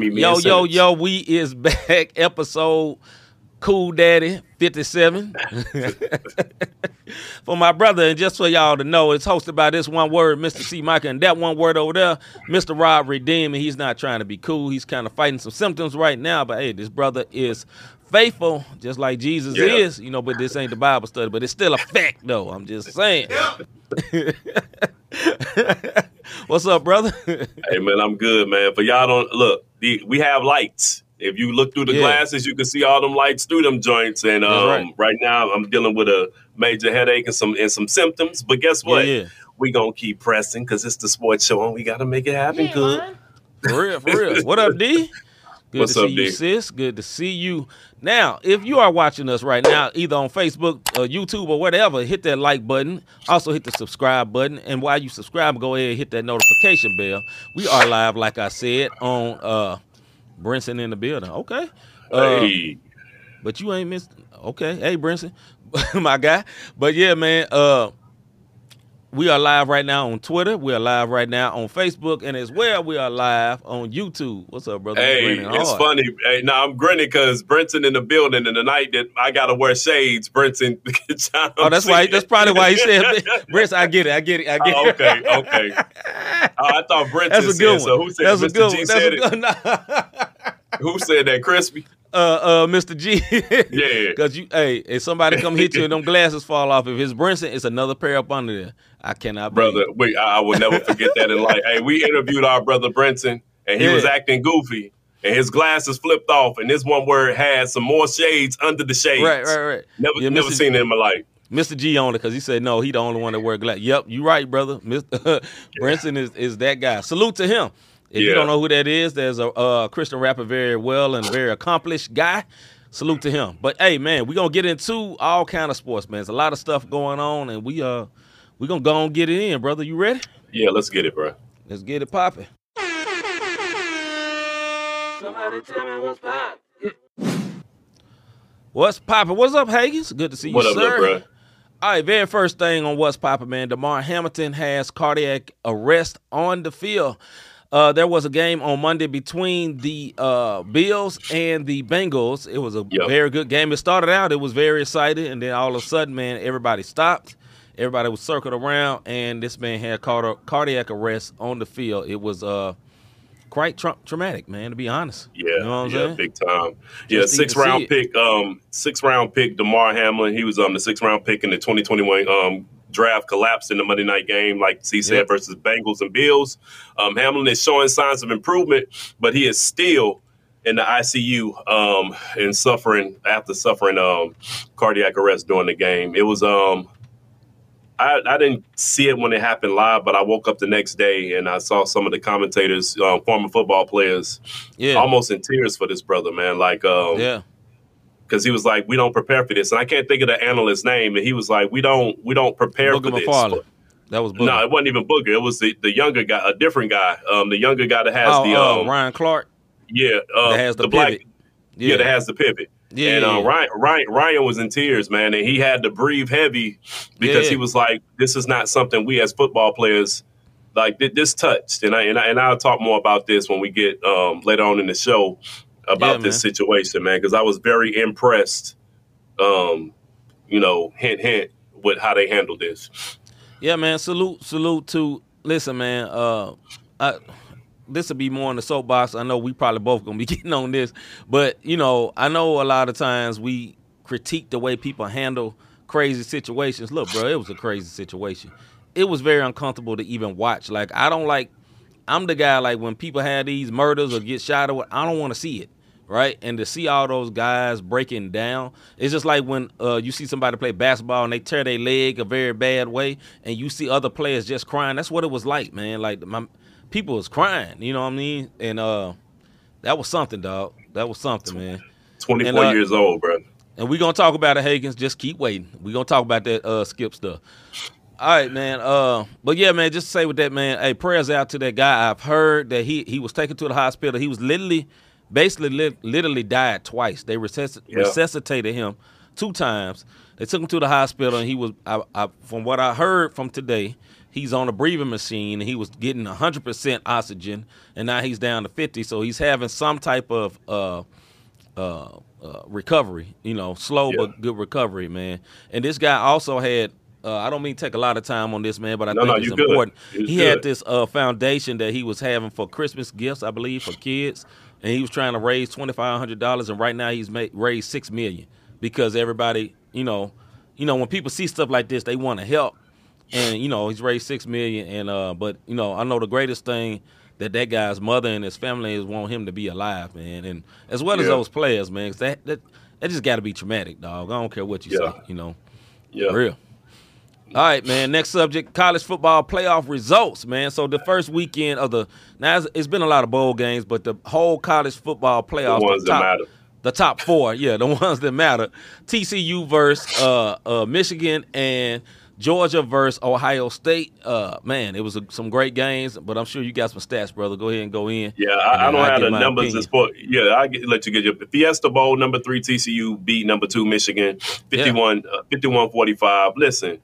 call me? Yo, yo, yo, we is back. Episode Cool Daddy 57. for my brother, and just for y'all to know, it's hosted by this one word, Mr. C. Micah, and that one word over there, Mr. Rob Redeem. And he's not trying to be cool. He's kind of fighting some symptoms right now. But hey, this brother is faithful, just like Jesus Yeah. is. You know, but this ain't the Bible study, but it's still a fact, though. I'm just saying. What's up, brother? Hey man, I'm good, man. For y'all don't look, the, we have lights. If you look through the Yeah. glasses, you can see all them lights through them joints. And um, right. right. now, I'm dealing with a major headache and some and some symptoms. But guess what? Yeah, yeah. We gonna keep pressing because it's the sports show and we gotta make it happen. Good. For real, for real. What up, D? Good What's to up, see you, sis. Good to see you. Now, if you are watching us right now, either on Facebook, or YouTube, or whatever, hit that like button. Also, hit the subscribe button. And while you subscribe, go ahead and hit that notification bell. We are live, like I said, on uh Brinson in the building. Okay. Uh, hey, but you ain't missed. Okay, hey Brinson, my guy. But yeah, man. Uh, we are live right now on Twitter. We are live right now on Facebook, and as well, we are live on YouTube. What's up, brother? hey, it's hard. funny. Hey, now I'm grinning because Brenton in the building, and the night that I gotta wear shades, Brenton. Oh, that's why. That's probably why he said, "Brinson, I get it. I get it. I get Oh, it." okay, okay. Oh, I thought Brenton That's a said good one. so. Who said That's Mr. a good G one. said That's it? good. Who said that? Crispy. Uh, uh, Mr. G. Yeah. Because you, hey, if somebody come hit you and them glasses fall off, if it's Brinson, it's another pair up under there. I cannot, brother. it. Wait, I will never forget that in life. Hey, we interviewed our brother Brenton, and he was acting goofy, and his glasses flipped off, and this one word had some more shades under the shades. Right, right, right. Never, Yeah, never Mr. seen it in my life. Mr. G on it because he said no, he the only one that wear glasses. Yep, you right, brother. Mr. Brinson is, is that guy. Salute to him. If you don't know who that is, there's a uh, Christian rapper, very well and very accomplished guy. Salute to him. But hey, man, we're gonna get into all kind of sports, man. There's a lot of stuff going on, and we uh we're gonna go and get it in, brother. You ready? Yeah, let's get it, bro. Let's get it popping. Somebody tell me what's poppin'. What's poppin'? What's up, Hagens? Good to see you, What up, sir. bro? All right, very first thing on what's poppin', man. Damar Hamilton has cardiac arrest on the field. Uh, there was a game on Monday between the uh, Bills and the Bengals. It was a Yep. very good game. It started out, it was very exciting, and then all of a sudden, man, everybody stopped. Everybody was circled around, and this man had cardi- cardiac arrest on the field. It was uh, quite tra- traumatic, man. To be honest, Yeah, you know what I'm yeah, saying? big time. Yeah, Just six round pick, um, six round pick, Damar Hamlin. He was um the six round pick in the 2021 um draft collapsed in the Monday night game, like C said, Yep. versus Bengals and Bills. Um, Hamlin is showing signs of improvement, but he is still in the ICU um and suffering after suffering um cardiac arrest during the game. It was um I, I didn't see it when it happened live, but I woke up the next day and I saw some of the commentators, um, former football players, Yeah, almost in tears for this brother, man. Like, um, yeah, because he was like, "We don't prepare for this," and I can't think of the analyst's name, and he was like, "We don't, we don't prepare Booger for this." That was Booger. No, it wasn't even Booger. It was the, the younger guy, a different guy. Um, the younger guy that has oh, the uh, um, Ryan Clark yeah, uh, that has the, black, pivot. yeah. that has the pivot. Yeah, and uh, yeah, yeah. Ryan, Ryan, Ryan was in tears, man, and he had to breathe heavy because Yeah. he was like, "This is not something we as football players like. th- This touched." And I and, I, and I'll talk more about this when we get um, later on in the show about Yeah, this situation, man, because I was very impressed. Um, you know, hint, hint, with how they handled this. Yeah, man. Salute, salute to. Listen, man. Uh, I, this will be more in the soapbox. I know we probably both gonna be getting on this, but you know, I know a lot of times we critique the way people handle crazy situations. Look, bro, it was a crazy situation. It was very uncomfortable to even watch. Like, I don't like. I'm the guy like when people have these murders or get shot or what. I don't want to see it. Right? And to see all those guys breaking down, it's just like when uh, you see somebody play basketball and they tear their leg a very bad way, and you see other players just crying. That's what it was like, man. Like my people was crying, you know what I mean? And uh, that was something, dog. That was something, man. 24 And, uh, years old, bro. And we're gonna talk about it, Higgins. Just keep waiting. We're gonna talk about that uh, skip stuff. All right, man. Uh, but yeah, man. Just to say with that, man. Hey, prayers out to that guy. I've heard that he he was taken to the hospital. He was literally, basically, li- literally died twice. They resusc- Yeah. resuscitated him two times. They took him to the hospital, and he was, I, I, from what I heard from today, he's on a breathing machine, and he was getting hundred percent oxygen, and now he's down to fifty. So he's having some type of uh, uh, uh, recovery. You know, slow Yeah. but good recovery, man. And this guy also had. Uh, I don't mean to take a lot of time on this, man, but I No, think no, it's good. important. He had this uh, foundation that he was having for Christmas gifts, I believe, for kids, and he was trying to raise twenty five hundred dollars, and right now he's made raised six million because everybody, you know, you know, when people see stuff like this, they want to help, and you know, he's raised six million, and uh, but you know, I know the greatest thing that that guy's mother and his family is want him to be alive, man, and as well as those players, man, 'cause that that that just got to be traumatic, dog. I don't care what you Yeah. say, you know, Yeah. real. All right, man. Next subject: college football playoff results, man. So the first weekend of the now it's- it's been a lot of bowl games, but the whole college football playoffs, ones that top, matter. the top four, yeah, the ones that matter. TCU versus uh, uh, Michigan and Georgia versus Ohio State. Uh, man, it was a, some great games, but I'm sure you got some stats, brother. Go ahead and go in. Yeah, I, I don't I'll have the numbers as for. Yeah, I get, let you get your Fiesta Bowl number three TCU beat number two Michigan 51 uh, 51 45. Listen,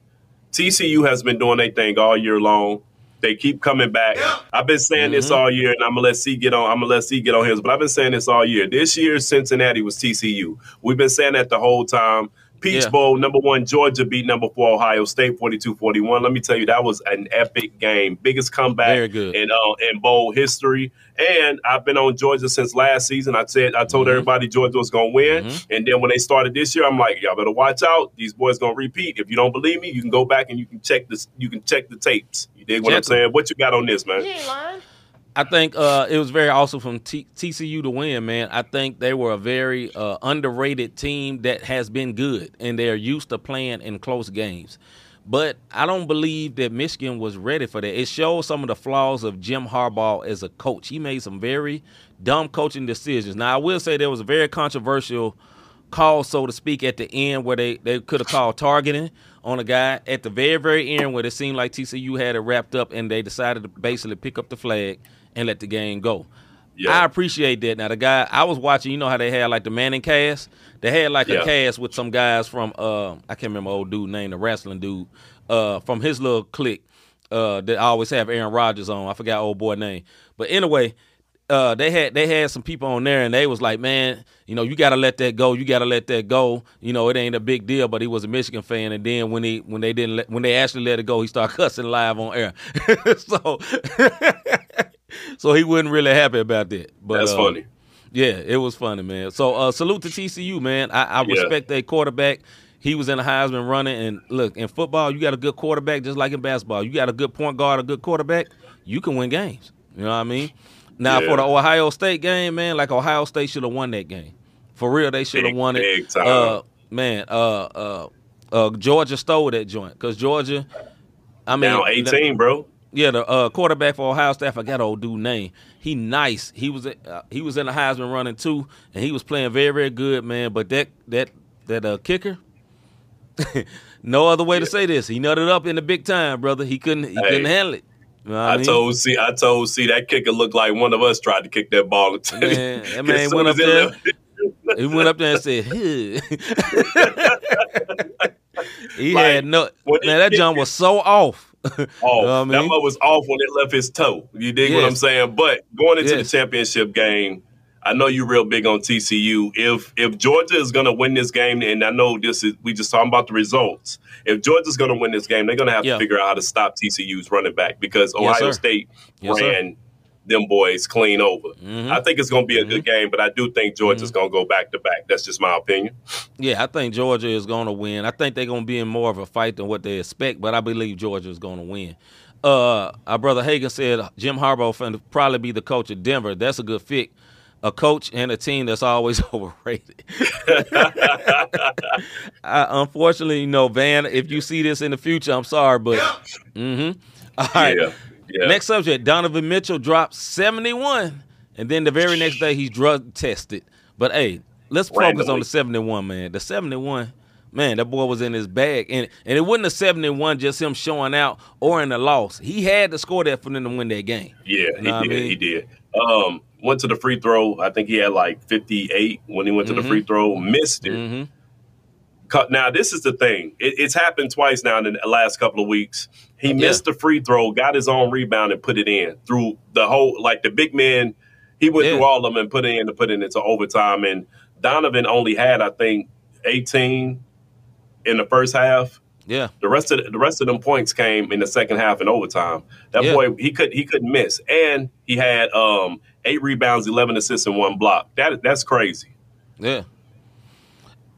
TCU has been doing their thing all year long. They keep coming back. I've been saying this Mm-hmm. all year, and I'm gonna let C get on. I'm gonna let C get on his, but I've been saying this all year. This year, Cincinnati was TCU. We've been saying that the whole time. Peach Yeah. Bowl, number one, Georgia beat number four, Ohio State, 42 41. Let me tell you, that was an epic game. Biggest comeback Very good. in, uh, in bowl history. And I've been on Georgia since last season. I said, I told Mhm. everybody Georgia was going to win. Mhm. And then when they started this year, I'm like, y'all better watch out. These boys going to repeat. If you don't believe me, you can go back and you can check this. You can check the tapes. You dig what Check I'm saying? What you got on this, man? I think uh, it was very awesome from T- TCU to win, man. I think they were a very uh, underrated team that has been good, and they're used to playing in close games. But I don't believe that Michigan was ready for that. It shows some of the flaws of Jim Harbaugh as a coach. He made some very dumb coaching decisions. Now, I will say there was a very controversial call, so to speak, at the end where they, they could have called targeting on a guy at the very, very end where it seemed like TCU had it wrapped up and they decided to basically pick up the flag and let the game go. Yeah. I appreciate that. Now the guy I was watching, you know how they had like the Manning cast? They had like a cast with some guys from uh I can't remember old dude name, the wrestling dude, uh from his little clique. Uh that always have Aaron Rodgers on. I forgot old boy name. But anyway, uh, they had they had some people on there and they was like, man, you know, you got to let that go. You got to let that go. You know, it ain't a big deal. But he was a Michigan fan, and then when he when they didn't let, when they actually let it go, he started cussing live on air. so so he wasn't really happy about that. But That's uh, funny. Yeah, it was funny, man. So uh, salute to TCU, man. I, I Yeah. respect their quarterback. He was in the Heisman running, and look, in football, you got a good quarterback, just like in basketball. You got a good point guard, a good quarterback, you can win games. You know what I mean? Now Yeah. for the Ohio State game, man, like Ohio State should have won that game. For real, they should have won it. big time. Uh, man, uh, uh, uh, Georgia stole that joint because Georgia. I mean, Now 18, bro. Yeah, the uh, quarterback for Ohio State, I forgot old dude name. He nice. He was uh, he was in the Heisman running too, and he was playing very very good, man. But that that that uh, kicker, no other way to say this. He nutted up in the big time, brother. He couldn't he Hey. couldn't handle it. You know I, I mean? told C, I told C that kicker looked like one of us tried to kick that ball. Man, that man went up there. He went up there and said, he Like, had no man. That jump was so off. Off. You oh, know I That mean? mud was off when it left his toe. You dig what I'm saying? But going into Yes. the championship game, I know you're real big on TCU. If if Georgia is going to win this game, and I know this is we just talking about the results. If Georgia's going to win this game, they're going to have Yeah. to figure out how to stop TCU's running back because Ohio sir. State Yes, sir. Them boys clean over. Mhm. I think it's going to be a good game, but I do think Georgia's Mm-hmm. going to go back to back. That's just my opinion. Yeah, I think Georgia is going to win. I think they're going to be in more of a fight than what they expect, but I believe Georgia is going to win. Uh, our brother Hagan said Jim Harbaugh finna probably be the coach of Denver. That's a good fit. A coach and a team that's always overrated. I, unfortunately, you know, Van, if you see this in the future, I'm sorry, but mm-hmm. All right. Yeah. Yeah. Next subject: Donovan Mitchell dropped 71, and then the very next day he's drug tested. But hey, let's focus on the 71, man. The 71 man, that boy was in his bag. And and it wasn't a seventy-one just him showing out or in the loss. He had to score that for them to win that game. Yeah, You know he I did. mean? He did. Um, went to the free throw. I think he had like 58 when he went to the free throw. Missed it. hmm Now this is the thing. It, it's happened twice now in the last couple of weeks. He Yeah. missed the free throw, got his own rebound, and put it in through the whole like the big man. He went Yeah. through all of them and put it in to put it into overtime. And Donovan only had I think 18 in the first half. Yeah. The rest of the, the rest of them points came in the second half and overtime. That Yeah. boy he could he couldn't miss, and he had um eight rebounds, eleven assists, and one block. That that's crazy. Yeah.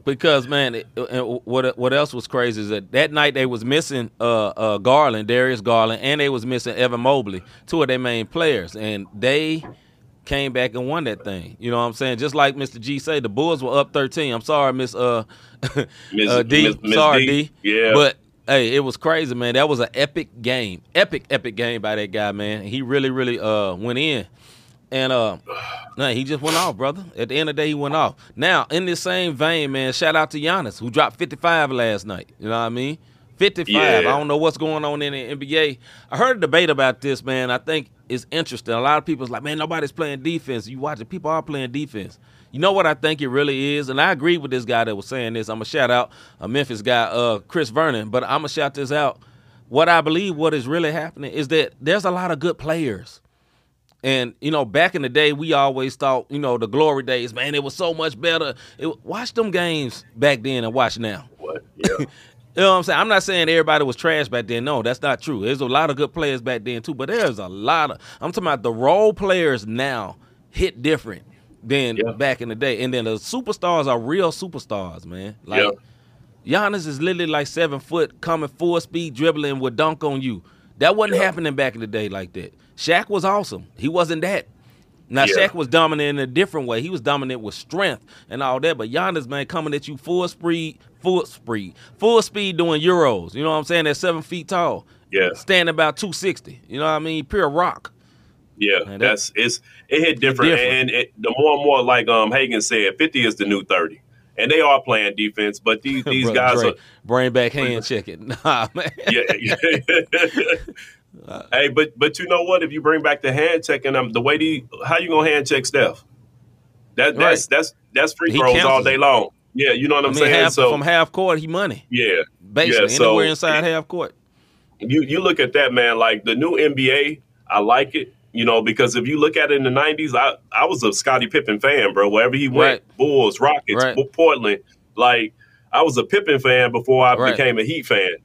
Because man, it, and what what else was crazy is that that night they was missing uh, uh, Garland, Darius Garland, and they was missing Evan Mobley, two of their main players, and they came back and won that thing. You know what I'm saying? Just like Mr. G say, the Bulls were up 13. I'm sorry, Miss uh, Miss- uh, D. Miss- Miss sorry, D. D. Yeah. But hey, it was crazy, man. That was an epic game, epic, epic game by that guy, man. He really, really uh went in. And uh, no, he just went off, brother. At the end of the day, he went off. Now, in this same vein, man, shout out to Giannis who dropped 55 last night. You know what I mean? 55. Yeah. I don't know what's going on in the NBA. I heard a debate about this, man. I think it's interesting. A lot of people's like, man, nobody's playing defense. You watch it, people are playing defense. You know what I think it really is, and I agree with this guy that was saying this. I'm gonna shout out a Memphis guy, uh, Chris Vernon, but I'm gonna shout this out. What I believe, what is really happening, is that there's a lot of good players. And you know, back in the day, we always thought, you know, the glory days, man, it was so much better. It, watch them games back then and watch now. What? Yeah. You know what I'm saying? I'm not saying everybody was trash back then. No, that's not true. There's a lot of good players back then too, but there's a lot of I'm talking about the role players now hit different than Yeah. back in the day. And then the superstars are real superstars, man. Like Giannis is literally like seven foot, coming full speed, dribbling with dunk on you. That wasn't Yeah. happening back in the day like that. Shaq was awesome. He wasn't that. Now Yeah. Shaq was dominant in a different way. He was dominant with strength and all that. But Giannis, man, coming at you full speed, full speed, full speed doing euros. You know what I'm saying? At seven feet tall, Yeah. standing about two sixty. You know what I mean? Pure rock. Yeah, Man, that- that's it's it hit different, different. and it, the more and more like um Hagan said, fifty is the new thirty, and they are playing defense, but these these Brother guys Dre, are brain back hand checking. Nah, man. yeah. Hey, but but you know what? If you bring back the hand check checking, um, the way the how you gonna hand check Steph? That that's Right. that's that's free He throws all day long. Yeah, you know what I I'm mean, saying. half, so from half court, he money. yeah, Basically, Yeah, so- anywhere inside half court. you you look at that man like the new NBA. I like it, you know, because if you look at it in the '90s, I I was a Scottie Pippen fan, bro. Wherever he went, Right. Bulls, Rockets, Right. Portland, like I was a Pippen fan before I became a Heat fan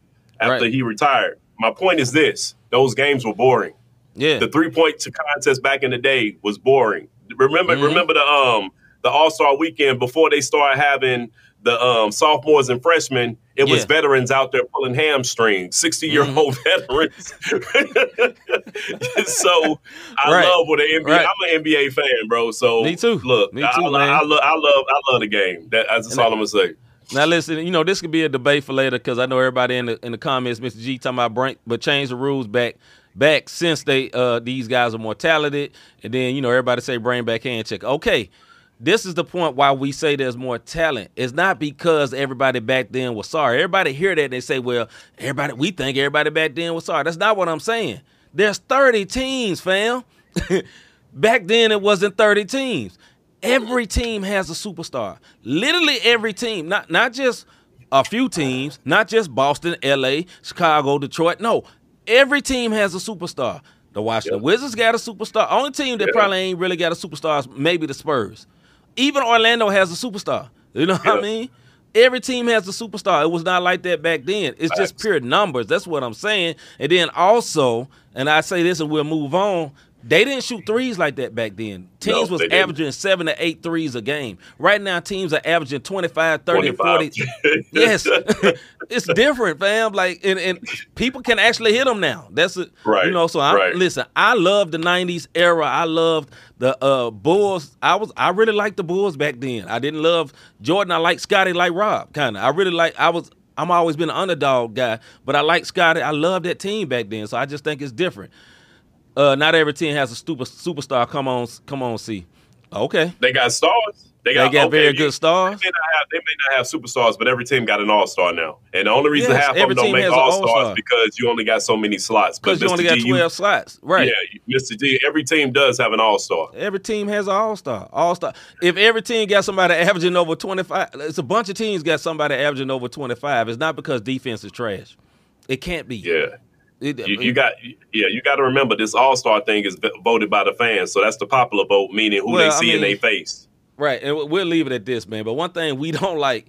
after he retired. My point is this: those games were boring. Yeah. The three point contest back in the day was boring. Remember, Mhm. remember the um the All Star weekend before they started having the um sophomores and freshmen. It was Yeah. veterans out there pulling hamstrings, sixty year old veterans. so I Right. love what an NBA. Right. I'm an NBA fan, bro. So Me too. Look, Me too, I, man. I, love, I love, I love the game. That, that's all I'm gonna say. Now listen, you know this could be a debate for later because I know everybody in the in the comments, Mr. G talking about break, but change the rules back back since they uh these guys are more talented, and then you know everybody say bring back hand check. Okay, this is the point why we say there's more talent. It's not because everybody back then was sorry. Everybody hear that and they say, well, everybody we think everybody back then was sorry. That's not what I'm saying. There's 30 teams, fam. Back then, it wasn't 30 teams. Every team has a superstar. Literally every team, not not just a few teams, not just Boston, LA, Chicago, Detroit. No, every team has a superstar. The Washington Yeah. Wizards got a superstar. Only team that Yeah. probably ain't really got a superstar is maybe the Spurs. Even Orlando has a superstar. You know what I mean? Every team has a superstar. It was not like that back then. It's just pure numbers. That's what I'm saying. And then also, and I say this and we'll move on. They didn't shoot threes like that back then. Teams No, was they didn't. averaging seven to eight threes a game. Right now, teams are averaging 25, 30, 25. 40. yes. it's different, fam. Like, and, and people can actually hit them now. That's it. Right, You know, so I'm, right. listen, I love the 90s era. I loved the uh, Bulls. I was, I really liked the Bulls back then. I didn't love Jordan. I liked Scottie like Rob, kind of. I really like, I was, I'm always been an underdog guy, but I like Scottie. I love that team back then. So I just think it's different. Uh, not every team has a super superstar. Come on, come on, see. Okay, They got stars. They They got, got okay, very good stars. They may, not have, they may not have superstars, but every team got an all star now. And the only reason Yes, half of them don't make all stars because you only got so many slots. Because you only got G, you- 12 slots. Right. Yeah, Mr. D. every team does have an all star. Every team has an all star. All star. If every team got somebody averaging over 25, it's a bunch of teams got somebody averaging over 25. It's not because defense is trash. It can't be. Yeah. It- You, you got yeah, you got to remember this All Star thing is voted by the fans, so that's the popular vote, meaning who Well, they I see in mean- their face. Right, and we'll leave it at this, man. But one thing we don't like,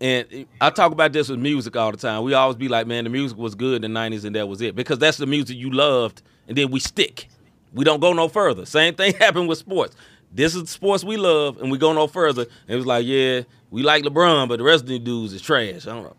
and I talk about this with music all the time. We always be like, man, the music was good in the '90s, and that was it, because that's the music you loved, and then we stick. We don't go no further. Same thing happened with sports. This is the sports we love, and we go no further. And it was like, yeah, we like LeBron, but the rest of the dudes is trash. I don't know.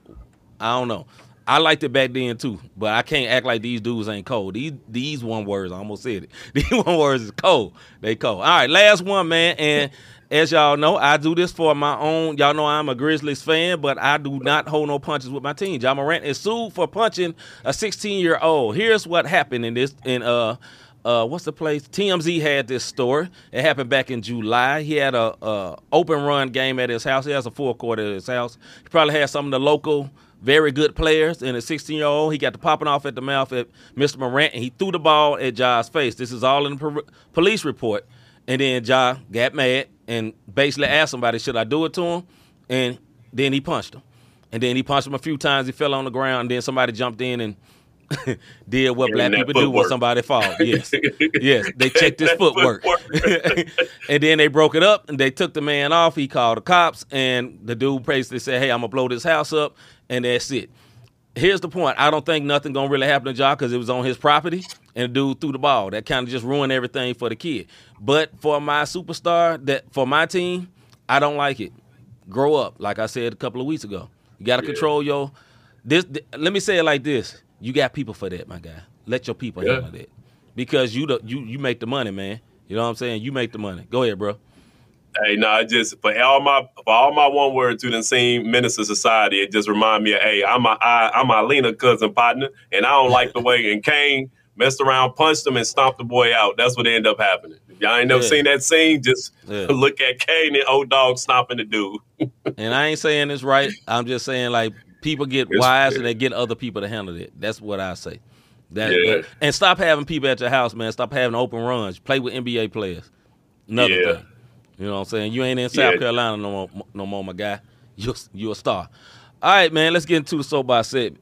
I don't know. I liked it back then too, but I can't act like these dudes ain't cold. These these one words, I almost said it. These one words is cold. They cold. All right, last one, man. And as y'all know, I do this for my own. Y'all know I'm a Grizzlies fan, but I do not hold no punches with my team. Ja Morant is sued for punching a 16 year old. Here's what happened in this in uh uh, what's the place? TMZ had this story. It happened back in July. He had a, a open run game at his house. He has a four court at his house. He probably had some of the local very good players. And a 16 year old, he got the popping off at the mouth at Mr. Morant, and he threw the ball at Ja's face. This is all in the police report. And then Ja got mad and basically asked somebody, "Should I do it to him?" And then he punched him. And then he punched him a few times. He fell on the ground. And then somebody jumped in and did what black people do when somebody falls. Yes, yes, they checked his footwork, Footwork. and then they broke it up and they took the man off. He called the cops, and the dude basically said, "Hey, I'm gonna blow this house up," and that's it. Here's the point: I don't think nothing gonna really happen to Ja because it was on his property, and the dude threw the ball. That kind of just ruined everything for the kid. But for my superstar, that for my team, I don't like it. Grow up, like I said a couple of weeks ago. You got to Yeah. control your. This. th- let me say it like this: You got people for that, my guy. Let your people Yeah. handle that because you the you you make the money, man. You know what I'm saying? You make the money. Go ahead, bro. Hey, no, I just for all my for all my one word to the same minister society, it just remind me of hey, I'm a I, I'm a Lena cousin partner, and I don't like the way and Kane messed around, punched him, and stomped the boy out. That's what ended up happening. If y'all ain't never Yeah. seen that scene, just Yeah. look at Kane and O-Dog stomping the dude. And I ain't saying it's right. I'm just saying like people get It's wise fair. and they get other people to handle it. That's what I say. That, Yeah. that- and stop having people at your house, man. Stop having open runs. Play with NBA players. Another Yeah. thing. You know what I'm saying? You ain't in South Yeah. Carolina no more, no more, my guy. You you're a star. All right, man. Let's get into the soapbox segment.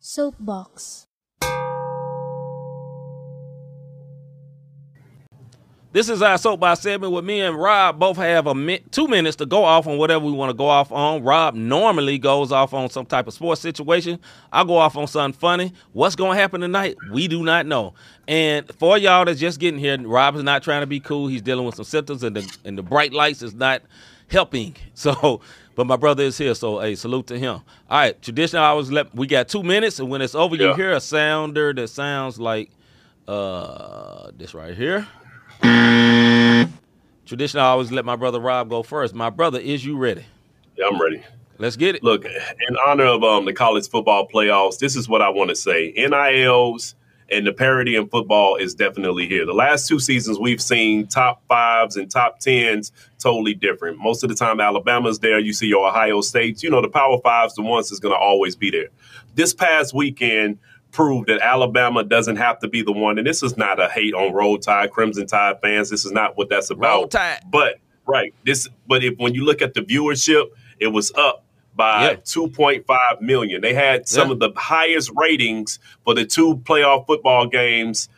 Soapbox. This is our soapbox segment with me and Rob both have a mi- two minutes to go off on whatever we want to go off on. Rob normally goes off on some type of sports situation. I go off on something funny. What's going to happen tonight? We do not know. And for y'all that's just getting here, Rob is not trying to be cool. He's dealing with some symptoms, and the and the bright lights is not helping. So, but my brother is here, so hey, salute to him. All right, traditional. hours let we got two minutes, and when it's over, you hear a sounder that sounds like uh this right here. Traditional, I always let my brother Rob go first. My brother, is you ready? Yeah, I'm ready. Let's get it. Look, in honor of um, the college football playoffs, this is what I want to say. NILs and the parity in football is definitely here. The last two seasons, we've seen top fives and top tens totally different. Most of the time, Alabama's there. You see your Ohio States. You know, the Power Fives, the ones that's going to always be there. This past weekend proved that Alabama doesn't have to be the one. And this is not a hate on Roll Tide, Crimson Tide fans. This is not what that's about. Roll Tide. But right, this. But if when you look at the viewership, it was up by Yeah. 2.5 million. They had some Yeah. of the highest ratings for the two playoff football games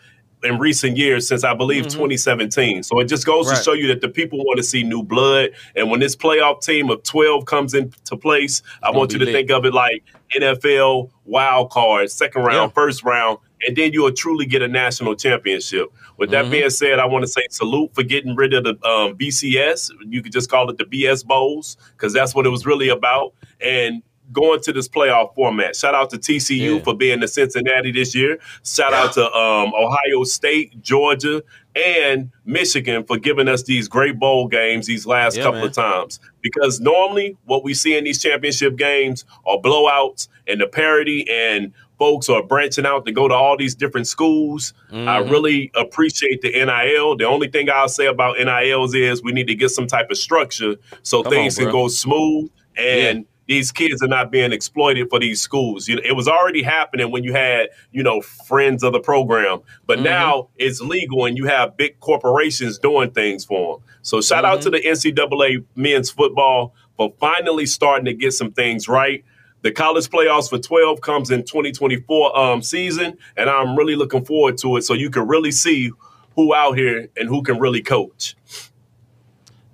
in recent years since I believe 2017. So it just goes Mm-hmm. Right. to show you that the people want to see new blood. And when this playoff team of 12 comes into place, I want you to lit. think of it like NFL wild card, second round, Yeah. first round, and then you'll truly get a national championship. With that Mhm. being said, I want to say salute for getting rid of the um, BCS. You could just call it the BS Bowls because that's what it was really about. And going to this playoff format. Shout out to TCU Yeah. for being the Cincinnati this year. Shout out to um, Ohio State, Georgia, and Michigan for giving us these great bowl games these last Yeah, couple man. of times. Because normally, what we see in these championship games are blowouts and the parity and folks are branching out to go to all these different schools. I Mhm. really appreciate the NIL. The only thing I'll say about NILs is we need to get some type of structure so Come on, things can go smooth and these kids are not being exploited for these schools. You know, it was already happening when you had, you know, friends of the program, but Mhm. now it's legal and you have big corporations doing things for them. So shout out Mhm. to the NCAA men's football for finally starting to get some things right. The college playoffs for 12 comes in 2024 um, season, and I'm really looking forward to it so you can really see who out here and who can really coach.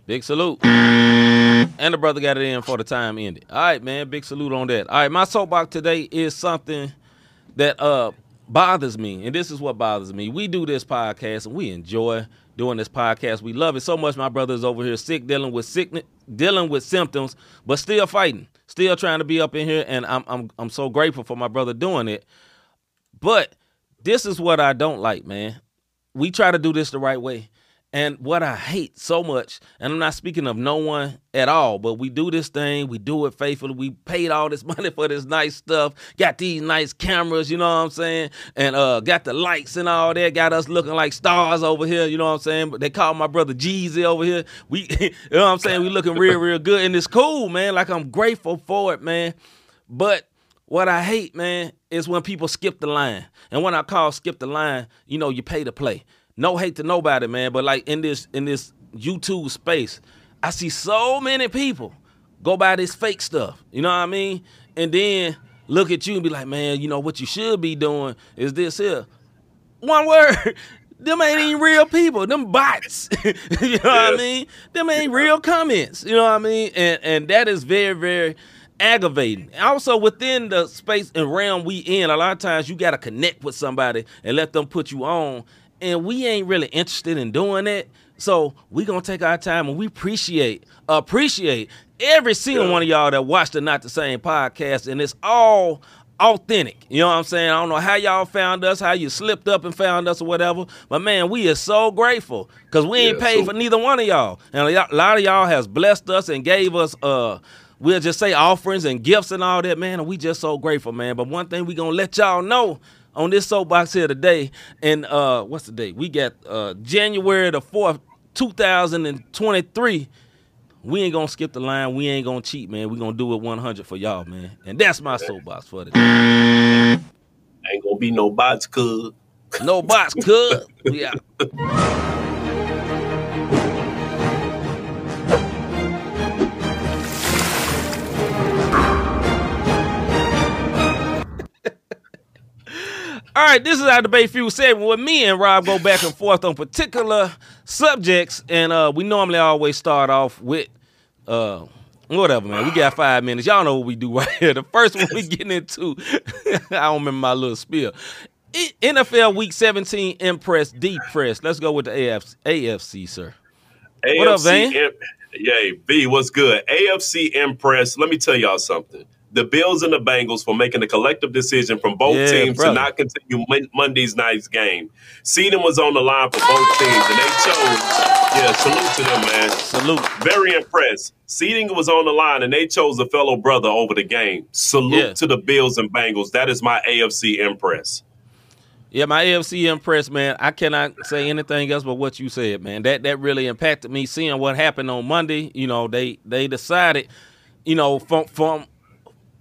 Big salute. And the brother got it in for the time ended. All right, man. Big salute on that. All right, my soapbox today is something that uh bothers me, and this is what bothers me. We do this podcast and we enjoy doing this podcast. We love it so much. My brother's over here sick, dealing with sickness, dealing with symptoms, but still fighting, still trying to be up in here, and I'm I'm I'm so grateful for my brother doing it. But this is what I don't like, man. We try to do this the right way. And what I hate so much, and I'm not speaking of no one at all, but we do this thing, we do it faithfully. We paid all this money for this nice stuff, got these nice cameras, you know what I'm saying? And uh got the lights and all that, got us looking like stars over here, you know what I'm saying? But they call my brother Jeezy over here. We you know what I'm saying? We looking real, real good. And it's cool, man. Like I'm grateful for it, man. But what I hate, man, is when people skip the line. And when I call skip the line, you know, you pay to play. No hate to nobody, man, but like in this in this YouTube space, I see so many people go buy this fake stuff. You know what I mean? And then look at you and be like, man, you know what you should be doing is this here. One word. Them ain't even real people. Them bots. you know what I mean? Them ain't real comments. You know what I mean? And and that is very, very aggravating. Also within the space and realm we in, a lot of times you gotta connect with somebody and let them put you on. And we ain't really interested in doing it. So we gonna take our time and we appreciate, appreciate every single Yeah. one of y'all that watched the Not the Same podcast. And it's all authentic. You know what I'm saying? I don't know how y'all found us, how you slipped up and found us or whatever. But man, we are so grateful because we ain't Yeah, paid so- for neither one of y'all. And a lot of y'all has blessed us and gave us uh we'll just say offerings and gifts and all that, man. And we just so grateful, man. But one thing we gonna let y'all know on this soapbox here today, and uh what's the date? We got uh January the fourth, 2023. We ain't gonna skip the line. We ain't gonna cheat, man. We gonna do it 100 for y'all, man. And that's my soapbox for today. Ain't gonna be no bots, cuz. No box, cuz. We All right, this is our debate fuel segment where me and Rob go back and forth on particular subjects, and uh, we normally always start off with uh, whatever, man. We got five minutes. Y'all know what we do right here. The first one we getting into, I don't remember my little spiel. NFL Week 17 impress, depress. Let's go with the AFC, AFC sir. What up, Van? Im- Yay, B, what's good? AFC Impress. Let me tell y'all something. The Bills and the Bengals for making a collective decision from both Yeah, teams brother. to not continue Mon- Monday's night's game. Seeding was on the line for both teams, and they chose. Yeah, salute to them, man. Salute. Very impressed. Seeding was on the line, and they chose a fellow brother over the game. Salute Yeah. to the Bills and Bengals. That is my AFC Impress. Yeah, my AFC impress, man. I cannot say anything else but what you said, man. That that really impacted me seeing what happened on Monday. You know, they they decided, you know, from from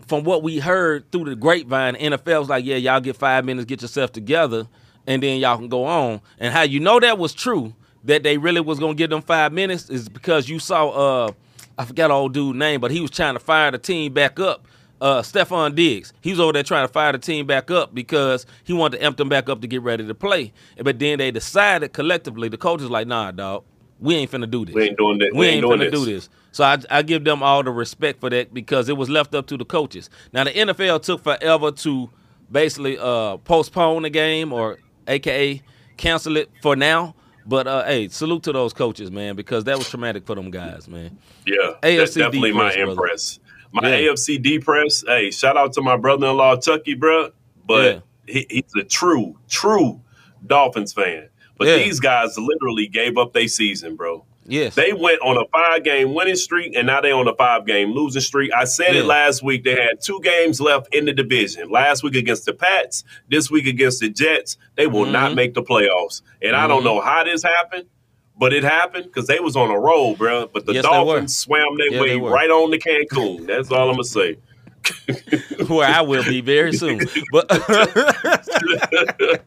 from what we heard through the grapevine, NFL was like, yeah, y'all get five minutes, get yourself together, and then y'all can go on. And how you know that was true, that they really was gonna give them five minutes, is because you saw uh I forgot old dude's name, but he was trying to fire the team back up. Uh Stefon Diggs. He was over there trying to fire the team back up because he wanted to amp them back up to get ready to play. But then they decided collectively, the coaches like, nah, dog, we ain't finna do this. We ain't doing this. We, ain't, doing finna do this. So I, I give them all the respect for that because it was left up to the coaches. Now the NFL took forever to basically uh, postpone the game or AKA cancel it for now. But uh, hey, salute to those coaches, man, because that was traumatic for them guys, man. Yeah, AFC that's definitely my depress, brother. impress. My Yeah. AFC depress. Hey, shout out to my brother-in-law Chucky, bro. But he, he's a true, true Dolphins fan. But Yeah. these guys literally gave up their season, bro. Yes. They went on a five game winning streak and now they're on a five game losing streak. I said Yeah. it last week. They had two games left in the division. Last week against the Pats, this week against the Jets. They will not Mhm. make the playoffs. And I don't Mhm. know how this happened, but it happened because they was on a roll, bro. But the Yes. Dolphins swam their Yeah, way right on to Cancun. That's all I'm gonna say. where I will be very soon. But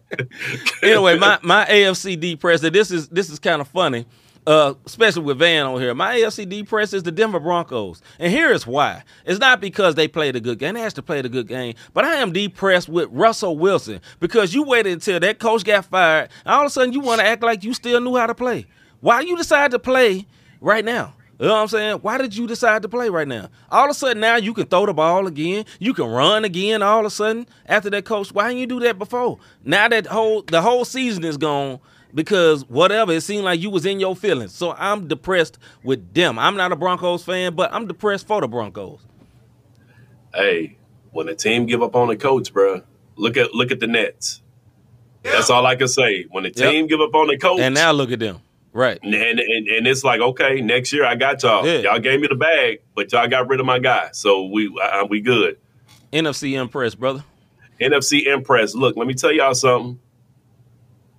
anyway, my my AFCD press. This is this is kind of funny, uh, especially with Van on here. My LCD press is the Denver Broncos, and here is why. It's not because they played a good game. They actually played a good game, but I am depressed with Russell Wilson because you waited until that coach got fired, and all of a sudden you want to act like you still knew how to play. Why you decide to play right now? You know what I'm saying? Why did you decide to play right now? All of a sudden now you can throw the ball again. You can run again all of a sudden after that coach. Why didn't you do that before? Now that whole the whole season is gone because whatever, it seemed like you was in your feelings. So I'm depressed with them. I'm not a Broncos fan, but I'm depressed for the Broncos. Hey, when a team give up on a coach, bro, look at look at the Nets. That's all I can say. When a Yep. team give up on the coach, And now look at them. Right. And, and and it's like okay, next year I got y'all. Yeah. Y'all gave me the bag, but y'all got rid of my guy, so we uh, we good. NFC impressed, brother. NFC Impress. Look, let me tell y'all something.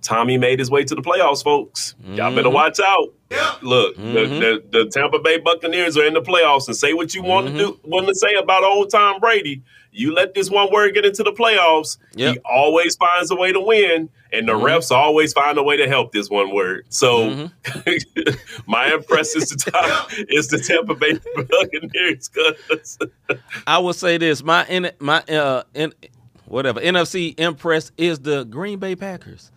Tommy made his way to the playoffs, folks. Y'all better Mhm. watch out. Yeah. Look, Mhm. the, the, the Tampa Bay Buccaneers are in the playoffs, and say what you want Mhm. to do, want to say about old Tom Brady. You let this one word get into the playoffs, Yep. he always finds a way to win, and the Mhm. refs always find a way to help this one word. So, my impress is the top is the Tampa Bay Buccaneers. 'cause- I will say this: my in my uh in whatever NFC impress is the Green Bay Packers.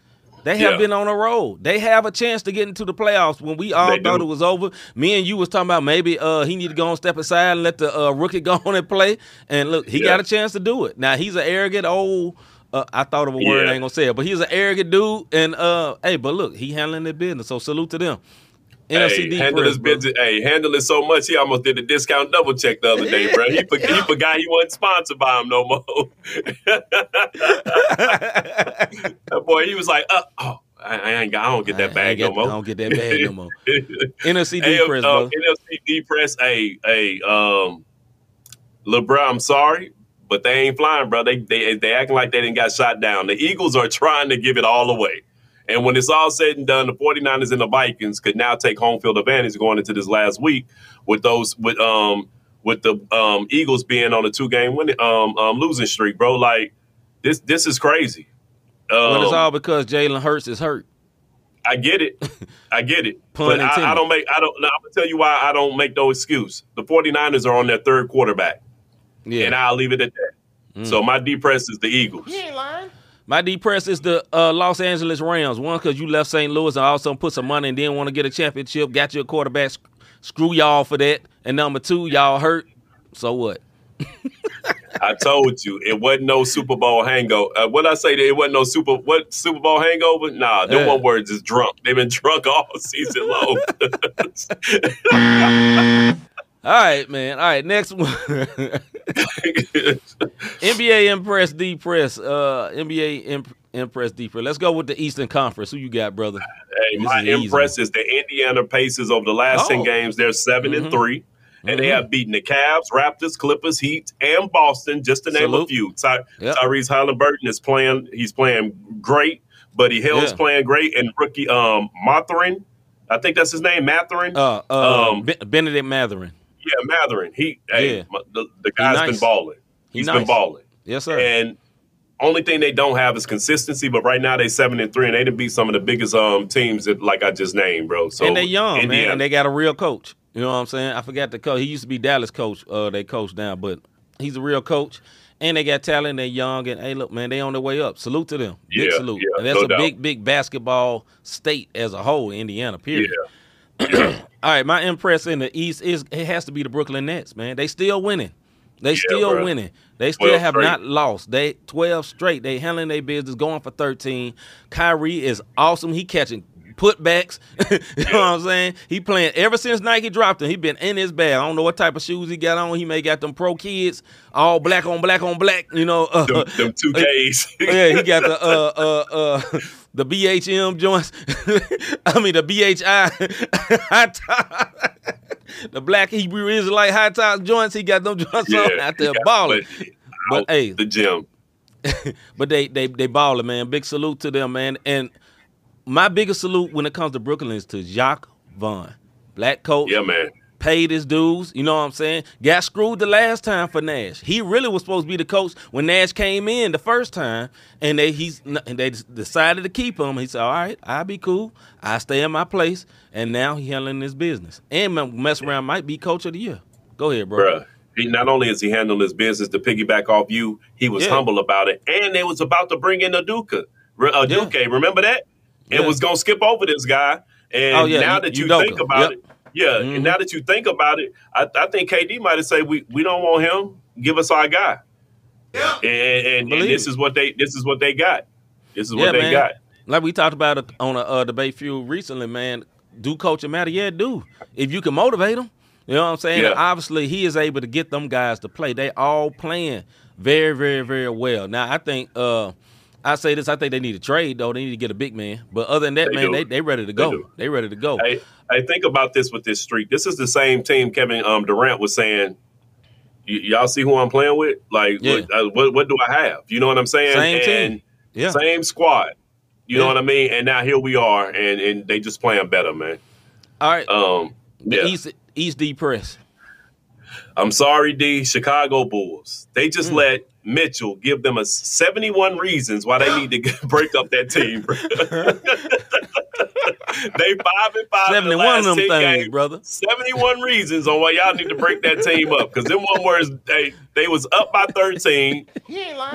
They have Yeah. been on a roll. They have a chance to get into the playoffs. When we all They thought do. it was over, me and you was talking about maybe uh he need to go and step aside and let the uh, rookie go on and play. And look, he Yeah. got a chance to do it. Now he's an arrogant old. Uh, I thought of a word. Yeah. I ain't gonna say it, but he's an arrogant dude. And uh, hey, but look, he handling their business. So salute to them. NFC Hey, handle his business. Hey, handle it so much he almost did a discount double check the other day, bro. He, for- he forgot he wasn't sponsored by him no more. that boy, he was like, uh, "Oh, I, I ain't got. I don't get that bag get- no more. I don't get that bag no more. NFC Hey, press, uh, bro. NFC press. Hey, hey, um, bro, I'm sorry, but they ain't flying, bro. They they they acting like they didn't got shot down. The Eagles are trying to give it all away. And when it's all said and done, the 49ers and the Vikings could now take home field advantage going into this last week with those with um with the um Eagles being on a two game winning um, um losing streak, bro. Like this this is crazy. Um, But it's all because Jalen Hurts is hurt. I get it. I get it. But I. I don't make I don't I'm gonna tell you why I don't make no excuse. The 49ers are on their third quarterback. Yeah. And I'll leave it at that. Mm. So my D press is the Eagles. My D press is the uh, Los Angeles Rams. One, because you left St. Louis and also put some money and didn't want to get a championship. Got you a quarterback. Sc- Screw y'all for that. And number two, y'all hurt. So what? I told you it wasn't no Super Bowl hangover. Uh, what I say it wasn't no Super what Super Bowl hangover? Nah, them Yeah. one words is drunk. They've been drunk all season long. All right, man. All right, next one. NBA Impress D Press. Uh, NBA Imp- Impress D Press. Let's go with the Eastern Conference. Who you got, brother? Hey, This my is impress is the Indiana Pacers over the last Oh. 10 games. They're 7 Mhm. and 3. And they Mhm. have beaten the Cavs, Raptors, Clippers, Heat, and Boston, just to name a few. Ty- Yep. Tyrese Halliburton is playing, he's playing great. Buddy Hield's Yeah. playing great. And rookie um Mathurin, I think that's his name, Mathurin. Uh, uh, Um, Ben- Bennedict Mathurin. Yeah, Mathurin. He hey, Yeah. my- the, the guy's nice. been balling. He He's nice. been balling. Yes, sir. And only thing they don't have is consistency. But right now they seven and three, and they didn't beat some of the biggest um teams that like I just named, bro. So and they young, man, and they got a real coach. You know what I'm saying? I forgot the coach. He used to be Dallas coach. Uh, they coach now, but he's a real coach. And they got talent. They're young, and hey, look, man, they on their way up. Salute to them. Big Yeah, salute. yeah, and that's no a doubt. big, big basketball state as a whole, Indiana. Period. Yeah. All right, my impress in the East is it has to be the Brooklyn Nets, man. They still winning. They Yeah, still bruh. winning. They still have straight. not lost. They twelve straight. They handling their business, going for thirteen. Kyrie is awesome. He catching putbacks. you know what I'm saying? He playing ever since Nike dropped him. He been in his bag. I don't know what type of shoes he got on. He may got them pro kids, all black on black on black. You know, uh, them, them two Ks. yeah, he got the uh uh uh the BHM joints. I mean the BHI the Black Hebrew Israelite high top joints. He got them joints on out there he balling. But, But, hey. the gym. but they they they balling, man. Big salute to them, man. And my biggest salute when it comes to Brooklyn is to Jacques Vaughn, black coach. Yeah, man. Paid his dues. You know what I'm saying? Got screwed the last time for Nash. He really was supposed to be the coach when Nash came in the first time, and they he's and they decided to keep him. He said, "All right, I'll be cool. I stay in my place." And now he handling his business and mess around might be coach of the year. Go ahead, bro. Bruh. He, not only is he handling his business to piggyback off you, he was Yeah. humble about it, and they was about to bring in Aduka, uh, Aduke. Remember that? It Yeah. was gonna skip over this guy, and Oh, yeah, now that you Udoka. think about Yep. it, yeah, Mhm. and now that you think about it, I, I think KD might have said we we don't want him. Give us our guy. Yeah, and, and, and this it. is what they this is what they got. This is Yeah, what they man. got. Like we talked about it on a uh, debate fuel recently, man. Do coaching matter? Yeah, do. If you can motivate them, you know what I'm saying. Yeah. Obviously, he is able to get them guys to play. They all playing very, very, very well. Now, I think uh, I say this. I think they need to trade though. They need to get a big man. But other than that, They man, do. they they ready to go. do. They, ready to go. Hey, I think about this with this streak. This is the same team Kevin um, Durant was saying. Y'all see who I'm playing with? Like, Yeah. what, uh, what, what do I have? You know what I'm saying? Same and team. Yeah. same squad. You know what I mean? And now here we are, and, and they just playing better, man. All right. Um, the yeah. East East D press. I'm sorry, D. Chicago Bulls. They just hmm. let Mitchell give them a 71 reasons why they need to break up that team. bro. they five and five. in the Seventy one last of them 10 things, games. brother. 71 reasons on why y'all need to break that team up. Because them one words, they they was up by 13,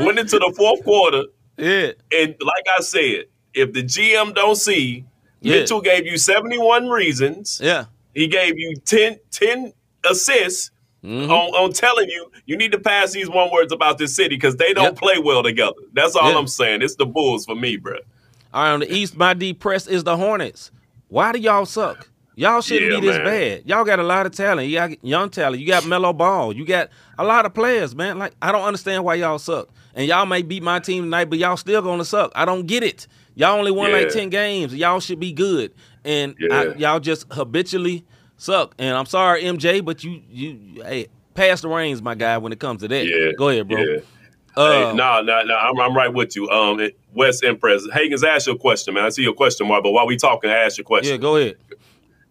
went into the fourth quarter, Yeah. and like I said, if the GM don't see, Yeah. Mitchell gave you 71 reasons. Yeah. He gave you 10, 10 assists Mhm. on, on telling you you need to pass these one words about this city because they don't Yep. play well together. That's all Yeah. I'm saying. It's the Bulls for me, bro. All right, on the East, my D press is the Hornets. Why do y'all suck? Y'all shouldn't Yeah, be this man. bad. Y'all got a lot of talent. You got young talent. You got Melo Ball. You got a lot of players, man. Like I don't understand why y'all suck. And y'all may beat my team tonight, but y'all still gonna suck. I don't get it. Y'all only won like ten games. Y'all should be good, and I, y'all just habitually suck. And I'm sorry, MJ, but you you hey pass the reins, my guy. When it comes to that, Yeah. go ahead, bro. Yeah. Uh, no, no, no. I'm, I'm right with you. Um, it- West Empress. Hagens, ask your question, man. I see your question mark, but while we talking, ask your question. yeah, go ahead.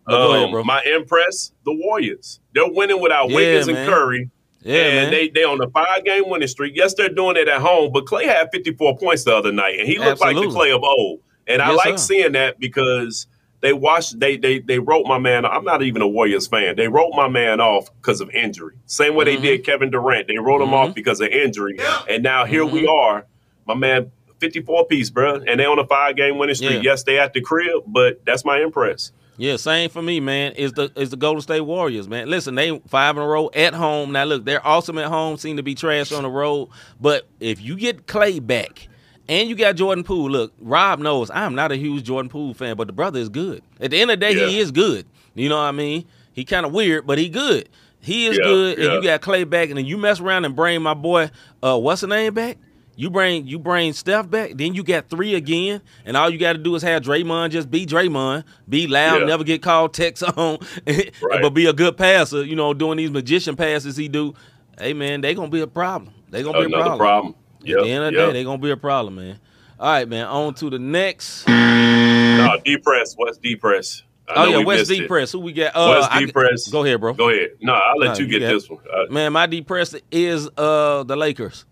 No, go ahead, Um, bro. My Empress, the Warriors. They're winning without Yeah, Wiggins and. Curry. Yeah, and man. they they on a five game winning streak. Yes, they're doing it at home, but Clay had 54 points the other night, and he looked like the Absolutely. Clay of old. And I like sir. seeing that because they watched they they they wrote my man. I'm not even a Warriors fan. They wrote my man off because of injury. Same way Mhm. they did Kevin Durant. They wrote him Mhm. off because of injury, and now here we Mhm. are, my man. 54 piece, bro, and they on a five game winning streak. Yeah. Yes, they at the crib, but that's my impress. Yeah, same for me, man. Is the is the Golden State Warriors, man. Listen, they five in a row at home. Now look, they're awesome at home, seem to be trash on the road. But if you get Clay back and you got Jordan Poole, look, Rob knows I'm not a huge Jordan Poole fan, but the brother is good. At the end of the day, he is good. You know what I mean? He kind of weird, but he good. He is Yeah, good, and you got Clay back, and then you mess around and bring my boy, uh, what's the name back? You bring you bring Steph back, then you got three again, and all you got to do is have Draymond just be Draymond, be loud, Yeah. never get called text on, Right. but be a good passer. You know, doing these magician passes he do. Hey man, they gonna be a problem. They gonna be a Another problem. Problem. At the end of the yep. day, they're gonna be a problem, man. All right, man. On to the next. No, depress. West depress. I Oh yeah, we West D press. Who we got? Uh, West I- depress. Go ahead, bro. Go ahead. No, I'll let No, you you get this one. Uh, Man, my depressed is uh the Lakers.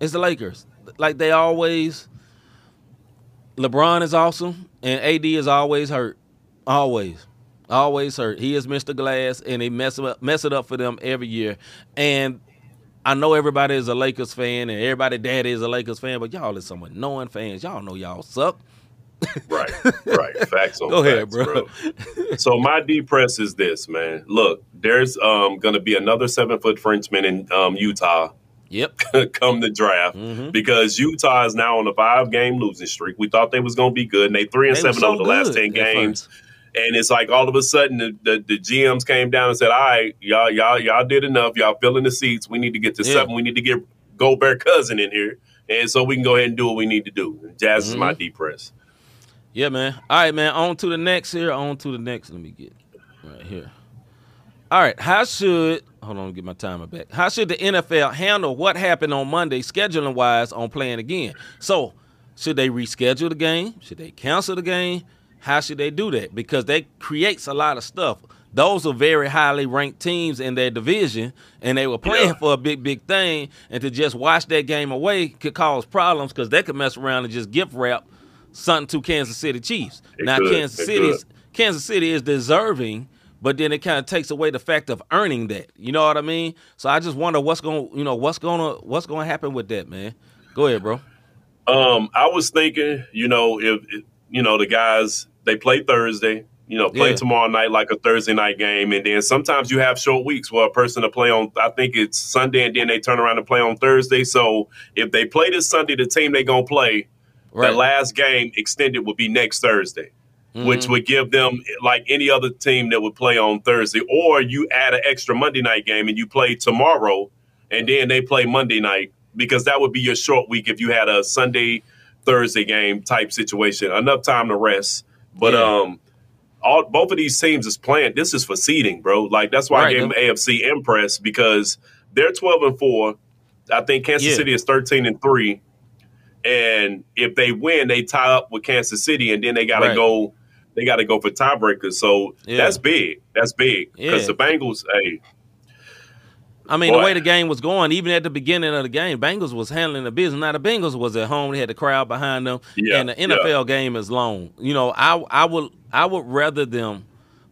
It's the Lakers. Like they always LeBron is awesome and AD is always hurt. Always. Always hurt. He is Mr. Glass and they mess up mess it up for them every year. And I know everybody is a Lakers fan and everybody daddy is a Lakers fan, but y'all is some annoying fans. Y'all know y'all suck. right, right. Facts on Go ahead, facts, bro. so my depress is this, man. Look, there's um gonna be another seven foot Frenchman in um Utah Yep. come the draft Mhm. because Utah is now on a five game losing streak. We thought they was gonna be good, and they three and They seven so over the last ten games. first. And it's like all of a sudden the, the, the GMs came down and said, "All right, y'all, y'all, y'all did enough. Y'all filling the seats. We need to get to Yeah. seven. We need to get Gobert cousin in here, and so we can go ahead and do what we need to do." Jazz is my Mm-hmm. depress. Yeah, man. All right, man. On to the next here. On to the next. Let me get right here. All right. How should hold on, get my timer back. How should the NFL handle what happened on Monday, scheduling wise, on playing again? So, should they reschedule the game? Should they cancel the game? How should they do that? Because that creates a lot of stuff. Those are very highly ranked teams in their division, and they were playing Yeah. for a big, big thing. And to just watch that game away could cause problems because they could mess around and just gift wrap something to Kansas City Chiefs. It now, could. Kansas It City, could. Kansas City is deserving, but then it kind of takes away the fact of earning that. You know what I mean? So I just wonder what's going, you know, what's going to what's going to happen with that, man. Go ahead, bro. Um, I was thinking, you know, if if, you know the guys they play Thursday, you know, play Yeah. tomorrow night like a Thursday night game, and then sometimes you have short weeks where a person to play on. I think it's Sunday, and then they turn around and play on Thursday. So if they play this Sunday, the team they gonna play, Right. the last game extended would be next Thursday. Mm-hmm. Which would give them like any other team that would play on Thursday, or you add an extra Monday night game and you play tomorrow, and then they play Monday night because that would be your short week if you had a Sunday Thursday game type situation. Enough time to rest. But Yeah. um all both of these teams is playing. This is for seeding, bro. Like that's why Right, I gave them AFC impress because they're twelve and four. I think Kansas Yeah. City is thirteen and three. And if they win, they tie up with Kansas City, and then they got to Right. go. They got to go for tiebreakers. So Yeah. that's big. That's big because the Bengals. Hey, I mean, Boy. the way the game was going, even at the beginning of the game, Bengals was handling the business. Now the Bengals was at home; they had the crowd behind them, Yeah, and the NFL game is long. You know, I I would I would rather them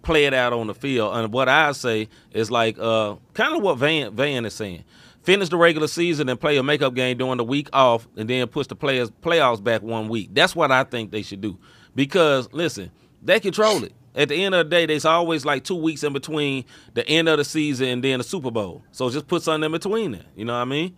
play it out on the field. And what I say is like uh, kind of what Van Van is saying: finish the regular season and play a makeup game during the week off, and then push the players playoffs back one week. That's what I think they should do. Because listen, they control it. At the end of the day, there's always like two weeks in between the end of the season and then the Super Bowl. So just put something in between there. You know what I mean?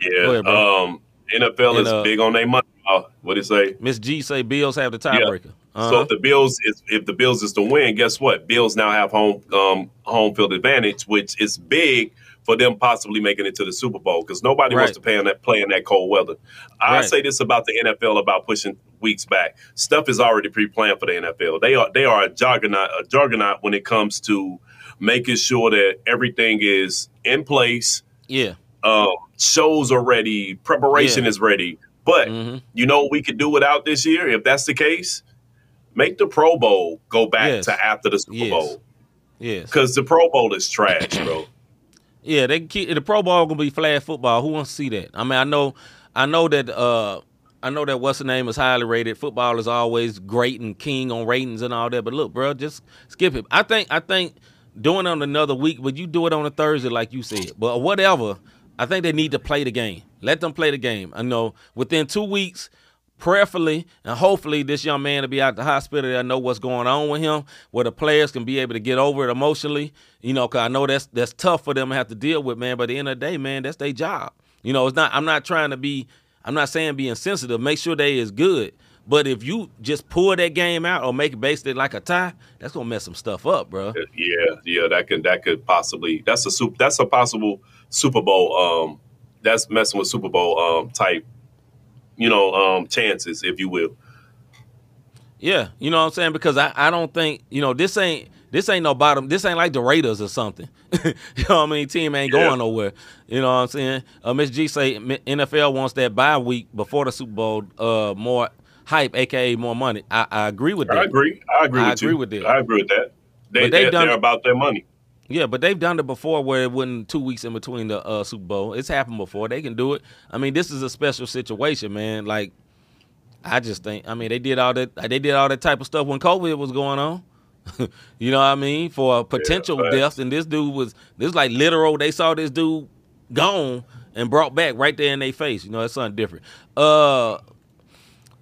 yeah. Ahead, um, NFL And, is uh, big on their money. Uh, what do you say? Miss G say Bills have the tiebreaker. So Uh-huh. if the Bills is if the Bills is to win, guess what? Bills now have home um, home field advantage, which is big for them possibly making it to the Super Bowl because nobody Right. wants to play in that play in that cold weather. I Right. say this about the NFL about pushing weeks back. Stuff is already pre-planned for the NFL. They are they are a juggernaut a juggernaut when it comes to making sure that everything is in place. yeah. Um, shows are ready, preparation Yeah. is ready. But Mhm. you know what we could do without this year if that's the case? Make the Pro Bowl go back Yes. to after the Super Yes. Bowl Yes. because the Pro Bowl is trash, bro. Yeah, they keep the Pro Bowl gonna be flag football. Who wants to see that? I mean, I know, I know that, uh, I know that what's the name is highly rated. Football is always great and king on ratings and all that. But look, bro, just skip it. I think, I think doing it on another week, but you do it on a Thursday, like you said. But whatever, I think they need to play the game. Let them play the game. I know within two weeks. Prayerfully and hopefully, this young man to be out the hospital. I know what's going on with him, where the players can be able to get over it emotionally. You know, cause I know that's that's tough for them to have to deal with, man. But at the end of the day, man, that's their job. You know, it's not. I'm not trying to be. I'm not saying be insensitive. Make sure they is good. But if you just pull that game out or make it basically like a tie, that's gonna mess some stuff up, bro. yeah, yeah, that could that could possibly that's a super that's a possible Super Bowl. Um, that's messing with Super Bowl um type, you know, um chances, if you will. Yeah, you know what I'm saying? Because I, I don't think you know this ain't this ain't no bottom. This ain't like the Raiders or something. you know what I mean? Team ain't Yeah. going nowhere. You know what I'm saying? Uh, Miss G say NFL wants that bye week before the Super Bowl. Uh, more hype, aka more money. I, I agree with that. I agree. I agree I with agree you. with that. I agree with that. They, But they've they're, done- they're about their money. Yeah, but they've done it before where it wasn't two weeks in between the uh, Super Bowl. It's happened before. They can do it. I mean, this is a special situation, man. Like, I just think. I mean, they did all that. They did all that type of stuff when COVID was going on. you know what I mean? For potential facts. death, and this dude was this like literal. They saw this dude gone and brought back right there in their face. You know, it's something different. Uh,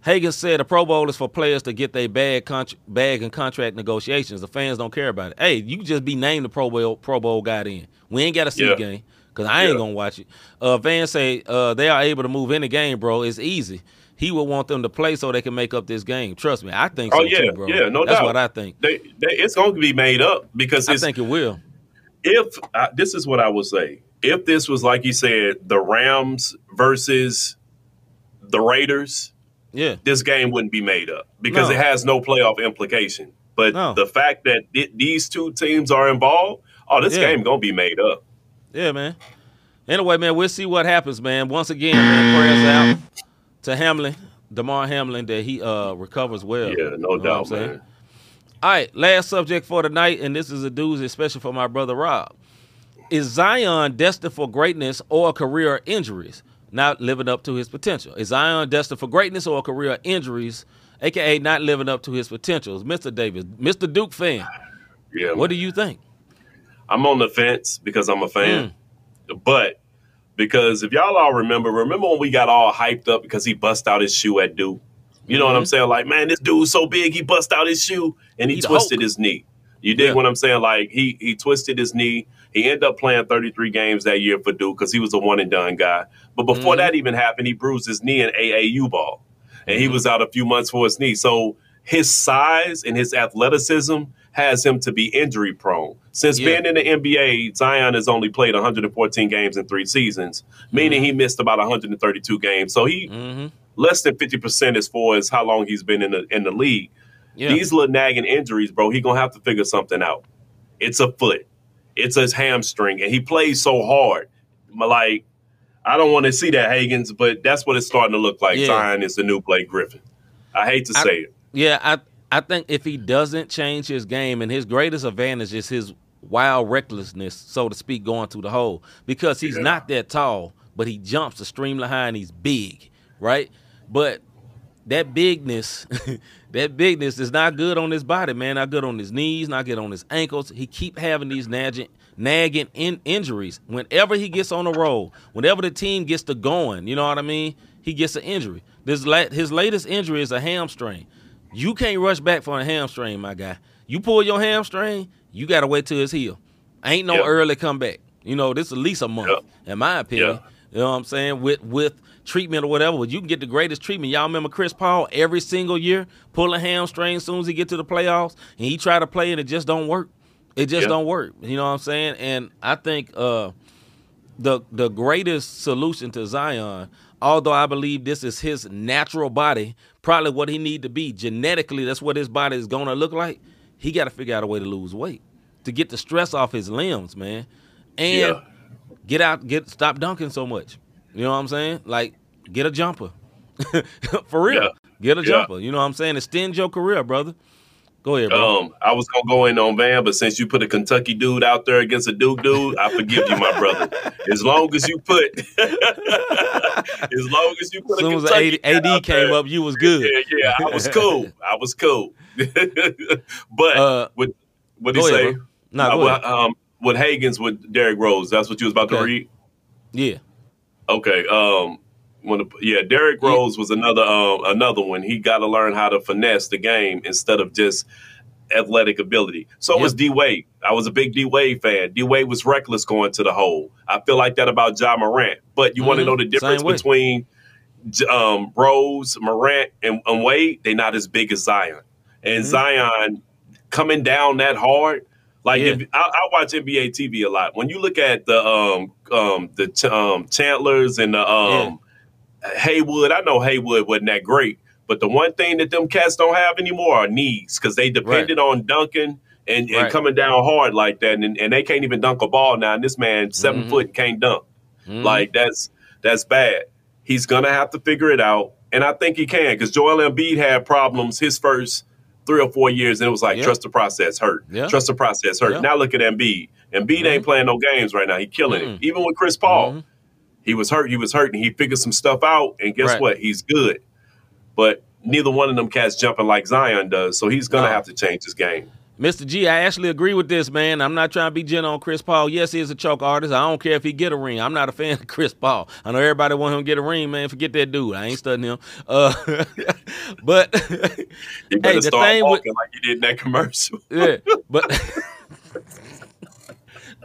Hagan said a Pro Bowl is for players to get their bag, contr- bag and contract negotiations. The fans don't care about it. Hey, you just be named the Pro Bowl Pro Bowl guy then. We ain't got to see Yeah. the game because I ain't Yeah. gonna watch it. Uh, Van say uh, they are able to move any game, bro. It's easy. He would want them to play so they can make up this game. Trust me, I think so Oh yeah, too, bro. yeah, no doubt. That's doubt. what I think. They, they, it's going to be made up because I think it will. if this is what I would say, if this was like you said, the Rams versus the Raiders, Yeah. this game wouldn't be made up because No. it has no playoff implication. But No. the fact that th- these two teams are involved, oh, this Yeah. game gonna be made up. Yeah, man. Anyway, man, we'll see what happens, man. Once again, man, prayers out to Hamlin, Damar Hamlin, that he uh recovers well. Yeah, no doubt, man. All right, last subject for tonight, and this is a doozy, especially for my brother Rob. Is Zion destined for greatness or career injuries? Not living up to his potential. Is Zion destined for greatness or career injuries, aka not living up to his potentials? Mr. Davis, Mr. Duke fan, Yeah, what do you think? I'm on the fence because I'm a fan, Mm. but because if y'all all remember, remember when we got all hyped up because he bust out his shoe at Duke. You know what I'm Mhm. saying? Like, man, this dude's so big, he bust out his shoe and he He twisted his knee. You dig Yeah. what I'm saying? Like he he twisted his knee. He ended up playing 33 games that year for Duke because he was a one and done guy. But before Mhm. that even happened, he bruised his knee in AAU ball, and he Mhm. was out a few months for his knee. So his size and his athleticism has him to be injury prone. Since Yeah. being in the NBA, Zion has only played 114 games in three seasons, meaning he missed about 132 games. So he Mm-hmm. less than 50% as far as how long he's been in the in the league. Yeah. These little nagging injuries, bro, he gonna have to figure something out. It's a foot, it's his hamstring, and he plays so hard. Like, I don't want to see that Hagens, but that's what it's starting to look like. Yeah. Zion is the new Blake Griffin. I hate to I- say it. Yeah, I I think if he doesn't change his game, and his greatest advantage is his wild recklessness, so to speak, going through the hole, because he's Yeah. not that tall, but he jumps extremely high and he's big, right? But that bigness, that bigness is not good on his body, man. Not good on his knees, not good on his ankles. He keep having these nagging, nagging in, injuries. Whenever he gets on a roll, whenever the team gets to going, you know what I mean? He gets an injury. This la- his latest injury is a hamstring. You can't rush back for a hamstring, my guy. You pull your hamstring, you got to wait till it's healed. Ain't no Yeah. early comeback. You know, this is at least a month, in my opinion. Yeah. You know what I'm saying? With with treatment or whatever, but you can get the greatest treatment. Y'all remember Chris Paul every single year pulling hamstring as soon as he get to the playoffs, and he try to play and it just don't work. It just Yeah. don't work. You know what I'm saying? And I think uh, the the greatest solution to Zion, although I believe this is his natural body, probably what he need to be genetically. That's what his body is gonna look like. He got to figure out a way to lose weight to get the stress off his limbs, man, and Yeah. get out, get stop dunking so much. You know what I'm saying? Like get a jumper, for real. Yeah. Get a jumper. You know what I'm saying? Extend your career, brother. Go ahead, bro. Um, I was gonna go in on Van, but since you put a Kentucky dude out there against a Duke dude, I forgive you, my brother. As long as you put, as long as you put as soon as the AD, AD came there, up, you was good. Yeah, yeah, I was cool. I was cool. but Uh, with what did he ahead, say? bro. Nah, Uh, go well, ahead. um, with Hagens with Derrick Rose. That's what you was about to read. Yeah. Okay. Um. Yeah, Derrick Rose was another um another one. He got to learn how to finesse the game instead of just athletic ability. So Yeah. was D Wade. I was a big D Wade fan. D Wade was reckless going to the hole. I feel like that about Ja Morant. But you want to know the difference between um, Rose, Morant, and, and Wade? They're not as big as Zion. And Mhm. Zion coming down that hard. Like Yeah. if, I, I watch NBA TV a lot. When you look at the um um the Ch- um Chandlers and the um Haywood, I know Haywood wasn't that great, but the one thing that them cats don't have anymore are knees because they depended on Duncan and, and Right. coming down hard like that, and, and they can't even dunk a ball now. And this man, 7 Mhm. foot, can't dunk. Mhm. Like that's that's bad. He's gonna have to figure it out, and I think he can because Joel Embiid had problems his first three or four years, and it was like Yeah. trust the process, hurt, Yeah. trust the process, hurt. Yeah. Now look at Embiid. Embiid Mhm. ain't playing no games right now. He killing it. Even with Chris Paul, Mhm. He was hurt. He was hurt, and he figured some stuff out. And guess Right. what? He's good. But neither one of them cats jumping like Zion does, so he's gonna have to change his game. Mr. G, I actually agree with this, man. I'm not trying to be gentle on Chris Paul. Yes, he is a choke artist. I don't care if he get a ring. I'm not a fan of Chris Paul. I know everybody want him to get a ring, man. Forget that dude. I ain't studying him. Uh, but You better the start thing with- like you did in that commercial. yeah, but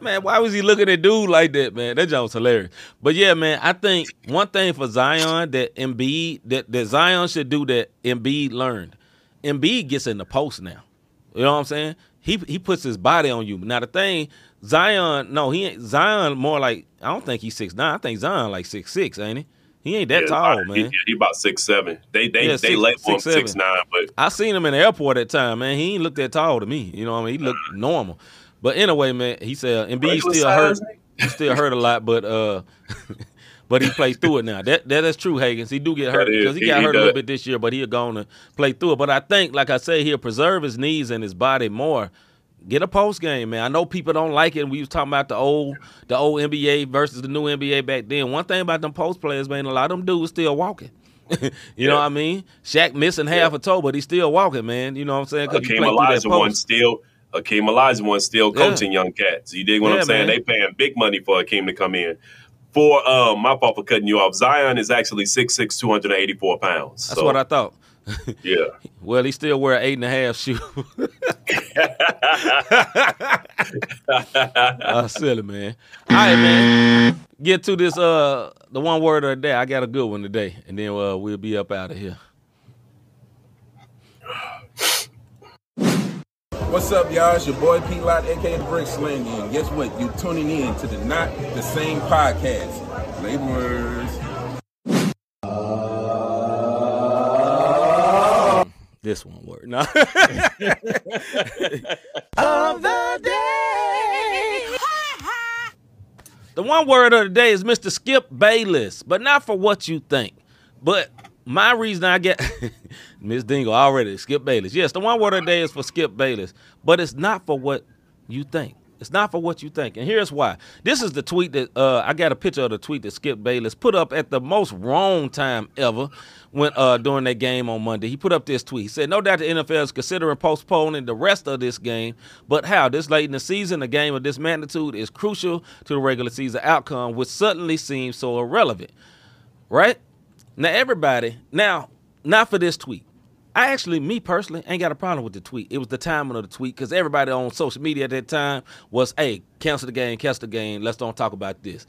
man, why was he looking at dude like that, man? That joke was hilarious. But yeah, man, I think one thing for Zion that Embiid that, that Zion should do that Embiid learned. Embiid gets in the post now. You know what I'm saying? He he puts his body on you. Now the thing, Zion, no, he ain't Zion more like I don't think he's six nine. I think Zion like six six, ain't he? He ain't that Yeah, tall, he- man. He, he about six seven. They they Yeah, they label him six, nine, but I seen him in the airport at time, man. He ain't look that tall to me. You know what I mean? He looked normal. But anyway, man, he said Embiid still hurt. He still hurt a lot, but uh but he plays through it now. That that is true, Higgins. He do get hurt because he He- got he hurt a little bit this year, but he'll go on to play through it. But I think, like I say, he'll preserve his knees and his body more. Get a post game, man. I know people don't like it. We was talking about the old the old NBA versus the new NBA back then. One thing about them post players, man, a lot of them dudes still walking. you know what I mean? Shaq missing half a toe, but he's still walking, man. You know what I'm saying? 'Cause he Akeem played Olajuwon still Akeem Olajuwon still Yeah. coaching young cats. You dig what Yeah, I'm saying? man. They paying big money for Akeem to come in. For um, my fault for cutting you off. Zion is actually 6'6", 284 pounds. That's So, what I thought. yeah. Well, he still wear an eight and a half shoe. uh, silly man. All right, man. Get to this. Uh, the one word of the day. I got a good one today, and then uh, we'll be up out of here. What's up, y'all? It's your boy Pete Lott, aka the Brick Sling, and guess what? You're tuning in to the Not the Same podcast. Laborers. This one word. No. of the day. The one word of the day is Mr. Skip Bayless, but not for what you think. But my reason I get Miss Dingle already, Skip Bayless. Yes, the one word of the day is for Skip Bayless, but it's not for what you think. It's not for what you think. And here's why. This is the tweet that uh, I got a picture of the tweet that Skip Bayless put up at the most wrong time ever when uh, during that game on Monday. He put up this tweet. He said, No doubt the NFL is considering postponing the rest of this game, but how? This late in the season, a game of this magnitude is crucial to the regular season outcome, which suddenly seems so irrelevant. Right? Now, everybody, now, not for this tweet. I actually, me personally, ain't got a problem with the tweet. It was the timing of the tweet because everybody on social media at that time was, hey, cancel the game, cancel the game, let's don't talk about this.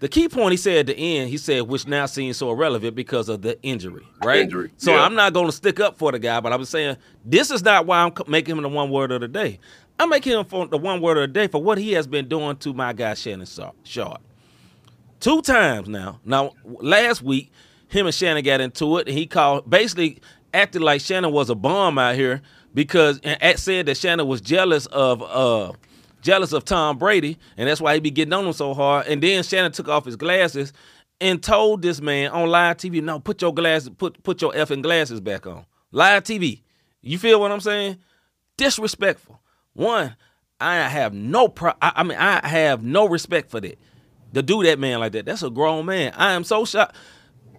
The key point he said at the end, he said, which now seems so irrelevant because of the injury, right? Injury, So yeah. I'm not going to stick up for the guy, but I'm saying this is not why I'm making him the one word of the day. I'm making him for the one word of the day for what he has been doing to my guy Shannon Sharpe- two times now. Now, last week, him and Shannon got into it, and he called basically acted like Shannon was a bomb out here because and said that Shannon was jealous of uh jealous of Tom Brady, and that's why he be getting on him so hard. And then Shannon took off his glasses and told this man on live TV, "No, put your glasses, put put your effing glasses back on." Live TV. You feel what I'm saying? Disrespectful. One, I have no pro. I, I mean, I have no respect for that. To do that man like that, that's a grown man. I am so shocked.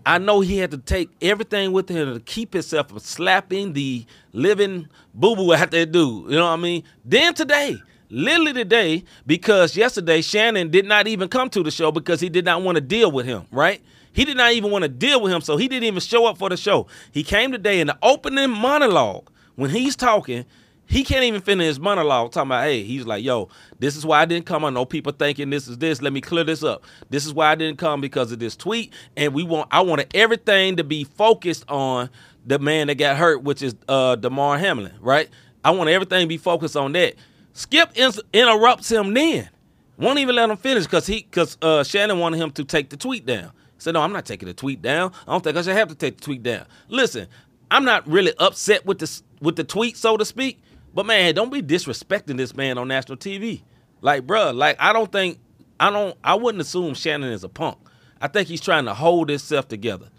I know he had to take everything with him to keep himself from slapping the living boo boo out that dude. You know what I mean? Then today, literally today, because yesterday Shannon did not even come to the show because he did not want to deal with him, right? He did not even want to deal with him, so he didn't even show up for the show. He came today in the opening monologue when he's talking. He can't even finish his monologue talking about, hey, he's like, yo, this is why I didn't come. I know people thinking this is this. Let me clear this up. This is why I didn't come because of this tweet. And we want I wanted everything to be focused on the man that got hurt, which is uh Damar Hamlin, right? I want everything to be focused on that. Skip ins- interrupts him then. Won't even let him finish because he because uh, Shannon wanted him to take the tweet down. Said, No, I'm not taking the tweet down. I don't think I should have to take the tweet down. Listen, I'm not really upset with the with the tweet, so to speak. But man, don't be disrespecting this man on national TV. Like, bruh, like I don't think I don't I wouldn't assume Shannon is a punk. I think he's trying to hold himself together.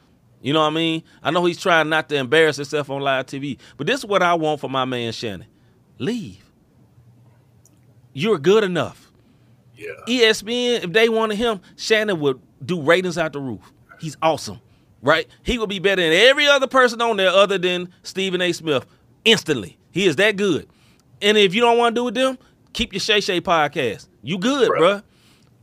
You know what I mean? I know he's trying not to embarrass himself on live TV. But this is what I want for my man Shannon. Leave. You're good enough. Yeah. ESPN, if they wanted him, Shannon would do ratings out the roof. He's awesome, right? He would be better than every other person on there other than Stephen A. Smith instantly. He is that good. And if you don't want to do with them, keep your Shay Shay podcast. You good, Bruh. bruh.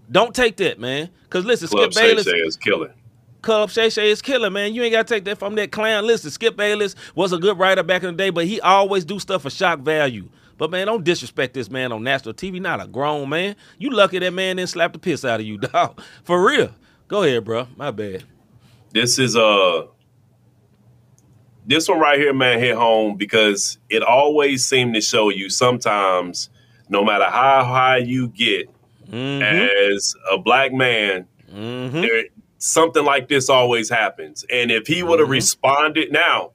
Don't take that, man. Because listen, Club Skip Shay Bayless, Shay is killing. Club Shay Shay is killing, man. You ain't got to take that from that clown. Listen, Skip Bayless was a good writer back in the day, but he always do stuff for shock value. But man, don't disrespect this man on national TV. Not a grown man. You lucky that man didn't slap the piss out of you, dog. For real. Go ahead, bro. My bad. This is uh this one right here, man, hit home because it always seemed to show you sometimes, no matter how high you get Mm-hmm. as a black man, Mm-hmm. there something like this always happens. And if he would have Mhm. responded now,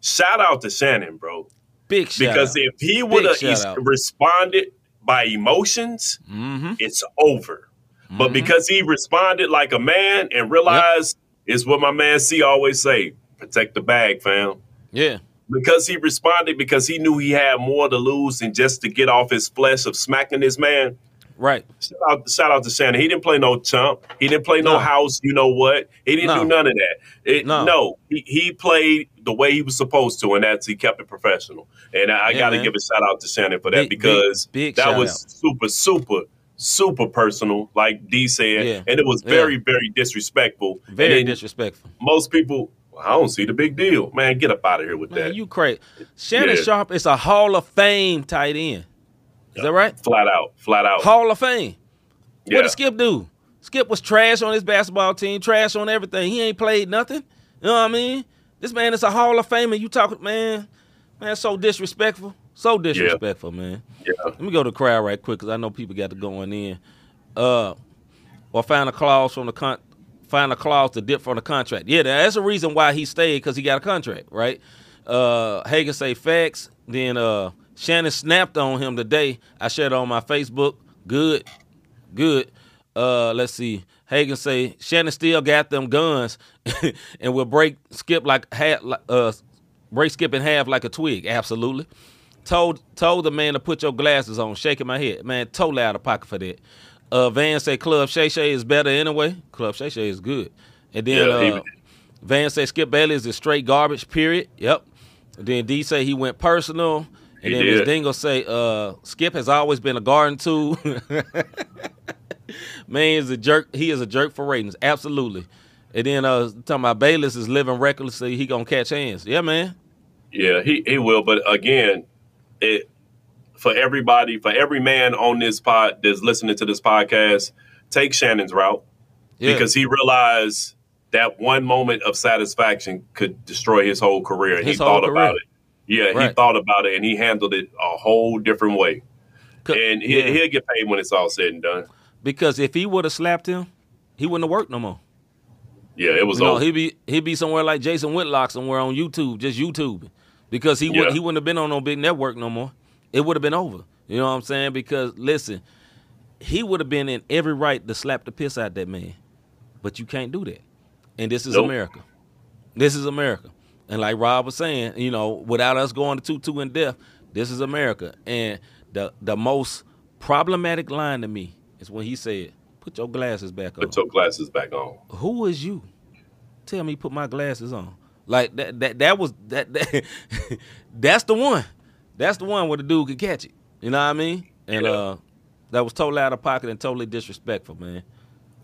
shout out to Shannon, bro. Big Because out. if he would have responded by emotions, mm-hmm. it's over. But because he responded like a man and realized it's what my man C always say, protect the bag, fam. yeah, Because he responded because he knew he had more to lose than just to get off his flesh of smacking this man. right. Shout out, shout out to Shannon. He didn't play no chump. He didn't play no, No. house. You know what? He didn't No. do none of that. It, No. no, he, he played the way he was supposed to, and that's he kept it professional. And I, I Yeah, got to give a shout out to Shannon for that Big- because big- big that was out. super, super, super personal, like D said, Yeah. and it was Yeah. very, very disrespectful. Very disrespectful. most people, "Well, I don't see the big deal, man. Get up out of here with Man, that. you crazy. Shannon Yeah. Sharpe is a Hall of Fame tight end. Is that right? flat out, flat out. Hall of Fame. Yeah. What did Skip do? Skip was trash on his basketball team, trash on everything. He ain't played nothing. You know what I mean? This man is a Hall of Fame, and you talking, man, man, so disrespectful, so disrespectful, man. Yeah. Let me go to the crowd right quick because I know people got to going in. Uh, or find a clause from the con, find a clause to dip from the contract. Yeah, that's the reason why he stayed because he got a contract, right? Uh, Hagen say facts. Then uh, Shannon snapped on him today. I shared it on my Facebook. Good, good. Uh, let's see. Hagen say Shannon still got them guns and will break Skip like half, uh, break Skip in half like a twig. Absolutely. Told told the man to put your glasses on. Shaking my head, man. Totally out of pocket for that. Uh, Van say Club Shay Shay is better anyway. Club Shay Shay is good. And then Yeah, uh, Van say Skip Bailey is a straight garbage. Period. Yep. And then D say he went personal. And He then Miss. Dingle say uh, Skip has always been a garden tool. Man is a jerk. He is a jerk for ratings. Absolutely. And then uh talking about Bayless is living recklessly. He gonna catch hands. Yeah, man. Yeah, he, he will. But again, it for everybody, for every man on this pod that's listening to this podcast, take Shannon's route Yeah. because he realized that one moment of satisfaction could destroy his whole career, and His he whole thought career. about it. Yeah, he thought about it, and he handled it a whole different way. And he, yeah. he'll get paid when it's all said and done. because if he would have slapped him, he wouldn't have worked no more. Yeah, it was You know, he'd be he'd be somewhere like Jason Whitlock somewhere on YouTube, just YouTube, because he Yeah. would he wouldn't have been on no big network no more. It would have been over. You know what I'm saying? Because listen, he would have been in every right to slap the piss out that man, but you can't do that. And this is Nope. America. This is America. And like Rob was saying, you know, without us going to two two in depth, this is America. And the the most problematic line to me is when he said, "Put your glasses back on." Put your glasses back on. who is you? Tell me, put my glasses on. Like that. That that was that. that that's the one. That's the one where the dude could catch it. You know what I mean? And Yeah. uh, that was totally out of pocket and totally disrespectful, man.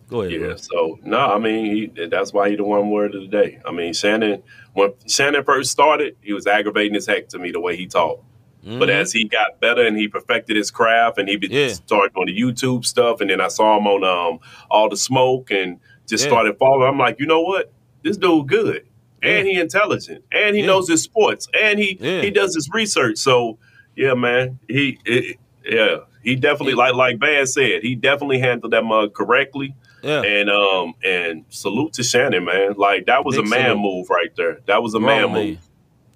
Go ahead. Yeah, bro. so no, I mean he, that's why he the one word of the day. I mean Shannon, when Shannon first started, he was aggravating as heck to me the way he talked. But Mhm. as he got better and he perfected his craft and he be Yeah. started on the YouTube stuff, and then I saw him on um all the smoke and just Yeah. started following. I'm like, you know what, this dude good, and he intelligent, and he Yeah. knows his sports, and he Yeah. he does his research. So yeah, man, he it, yeah he definitely like like Van said, he definitely handled that mug correctly. yeah. And um and salute to Shannon, man. Like that was Big a man salute. move right there. That was a Grown man move.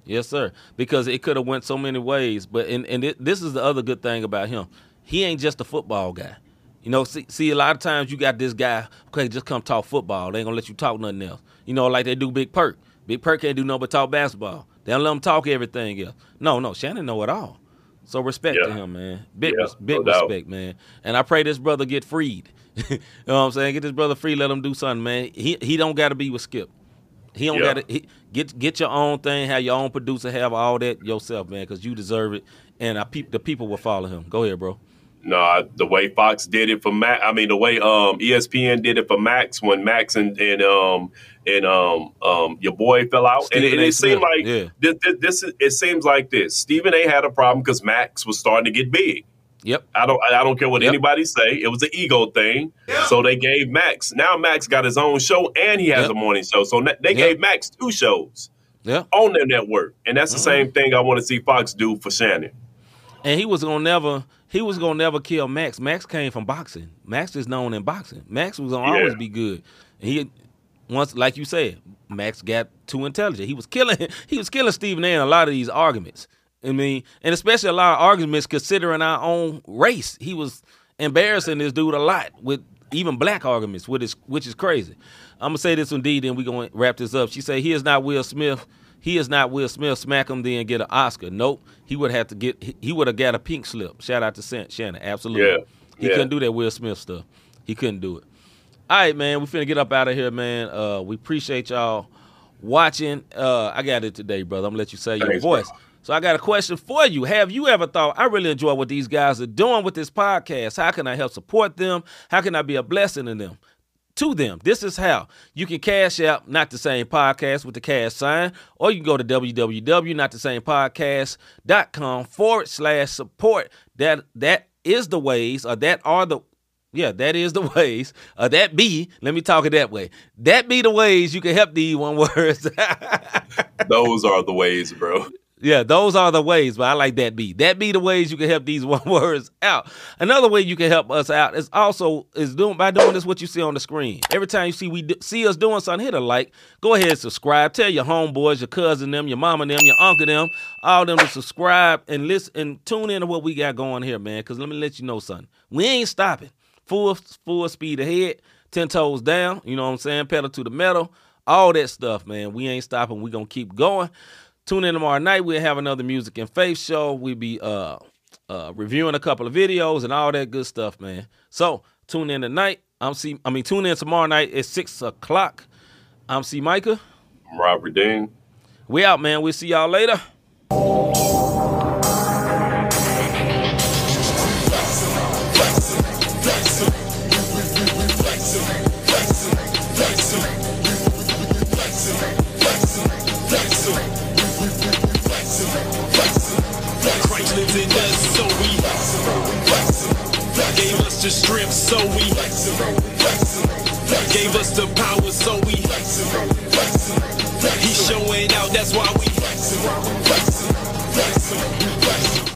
Yes, sir. Because it could have went so many ways. But and and it, this is the other good thing about him. He ain't just a football guy. You know, see, see, a lot of times you got this guy, okay, just come talk football. They ain't gonna let you talk nothing else. You know, like they do Big Perk. Big Perk can't do nothing but talk basketball. They don't let him talk everything else. No, no, Shannon know it all. So respect to him, man. Big, Yeah, big no doubt. respect, man. And I pray this brother get freed. you know what I'm saying? Get this brother free. Let him do something, man. He he don't got to be with Skip. He don't Yeah. got to get get your own thing. Have your own producer. Have all that yourself, man, because you deserve it. And I peep the people will follow him. Go ahead, bro. No, I- the way Fox did it for Max. I mean, the way um ESPN did it for Max when Max and, and um and um um your boy fell out, and, Stephen and A. it seemed like yeah. this, this, this it seems like this. Stephen A. had a problem because Max was starting to get big. Yep. I don't I don't care what Yep. anybody say. It was an ego thing. So they gave Max. Now Max got his own show and he has Yep. a morning show. So na- they Yep. gave Max two shows Yeah. on their network, and that's the Mhm. same thing I want to see Fox do for Shannon. And he was gonna never. He was gonna never kill Max. Max came from boxing. Max is known in boxing. Max was gonna Yeah. always be good. He once, like you said, Max got too intelligent. He was killing. He was killing Stephen A. in a lot of these arguments. I mean, and especially a lot of arguments considering our own race. He was embarrassing this dude a lot with even black arguments, which is which is crazy. I'm gonna say this indeed, and we're gonna wrap this up. She said he is not Will Smith. He is not Will Smith. Smack him then get an Oscar. Nope. He would have to get. he- would have got a pink slip. Shout out to Shannon. Absolutely. Yeah. He Yeah. couldn't do that Will Smith stuff. He couldn't do it. All right, man. We finna get up out of here, man. Uh, we appreciate y'all watching. Uh, I got it today, brother. I'm gonna let you say your voice. bro. So I got a question for you. Have you ever thought I really enjoy what these guys are doing with this podcast? How can I help support them? How can I be a blessing to them? To them. This is how. You can cash out not the same podcast with the cash sign, or you can go to www.notthesamepodcast.com forward slash support. That that is the ways, or that are the yeah, that is the ways. Uh, that be, let me talk it that way. That be the ways you can help these one words. Those are the ways, bro. Yeah, those are the ways, but I like that be. That be the ways you can help these one words out. Another way you can help us out is also is doing by doing this what you see on the screen. Every time you see we do, see us doing something, hit a like. Go ahead and subscribe. Tell your homeboys, your cousin them, your mama them, your uncle them, all them to subscribe and listen and tune in to what we got going here, man. Cause let me let you know something. We ain't stopping. Full full speed ahead, ten toes down. You know what I'm saying? Pedal to the metal. All that stuff, man. We ain't stopping. We gonna keep going. Tune in tomorrow night. We'll have another music and faith show. We'll be uh uh reviewing a couple of videos and all that good stuff, man. So tune in tonight. I'm see I mean tune in tomorrow night at six o'clock. I'm C Micah. I'm Robert Dean. We out, man. We'll see y'all later. the strip, so we gave us the power, so we he's showing out, that's why we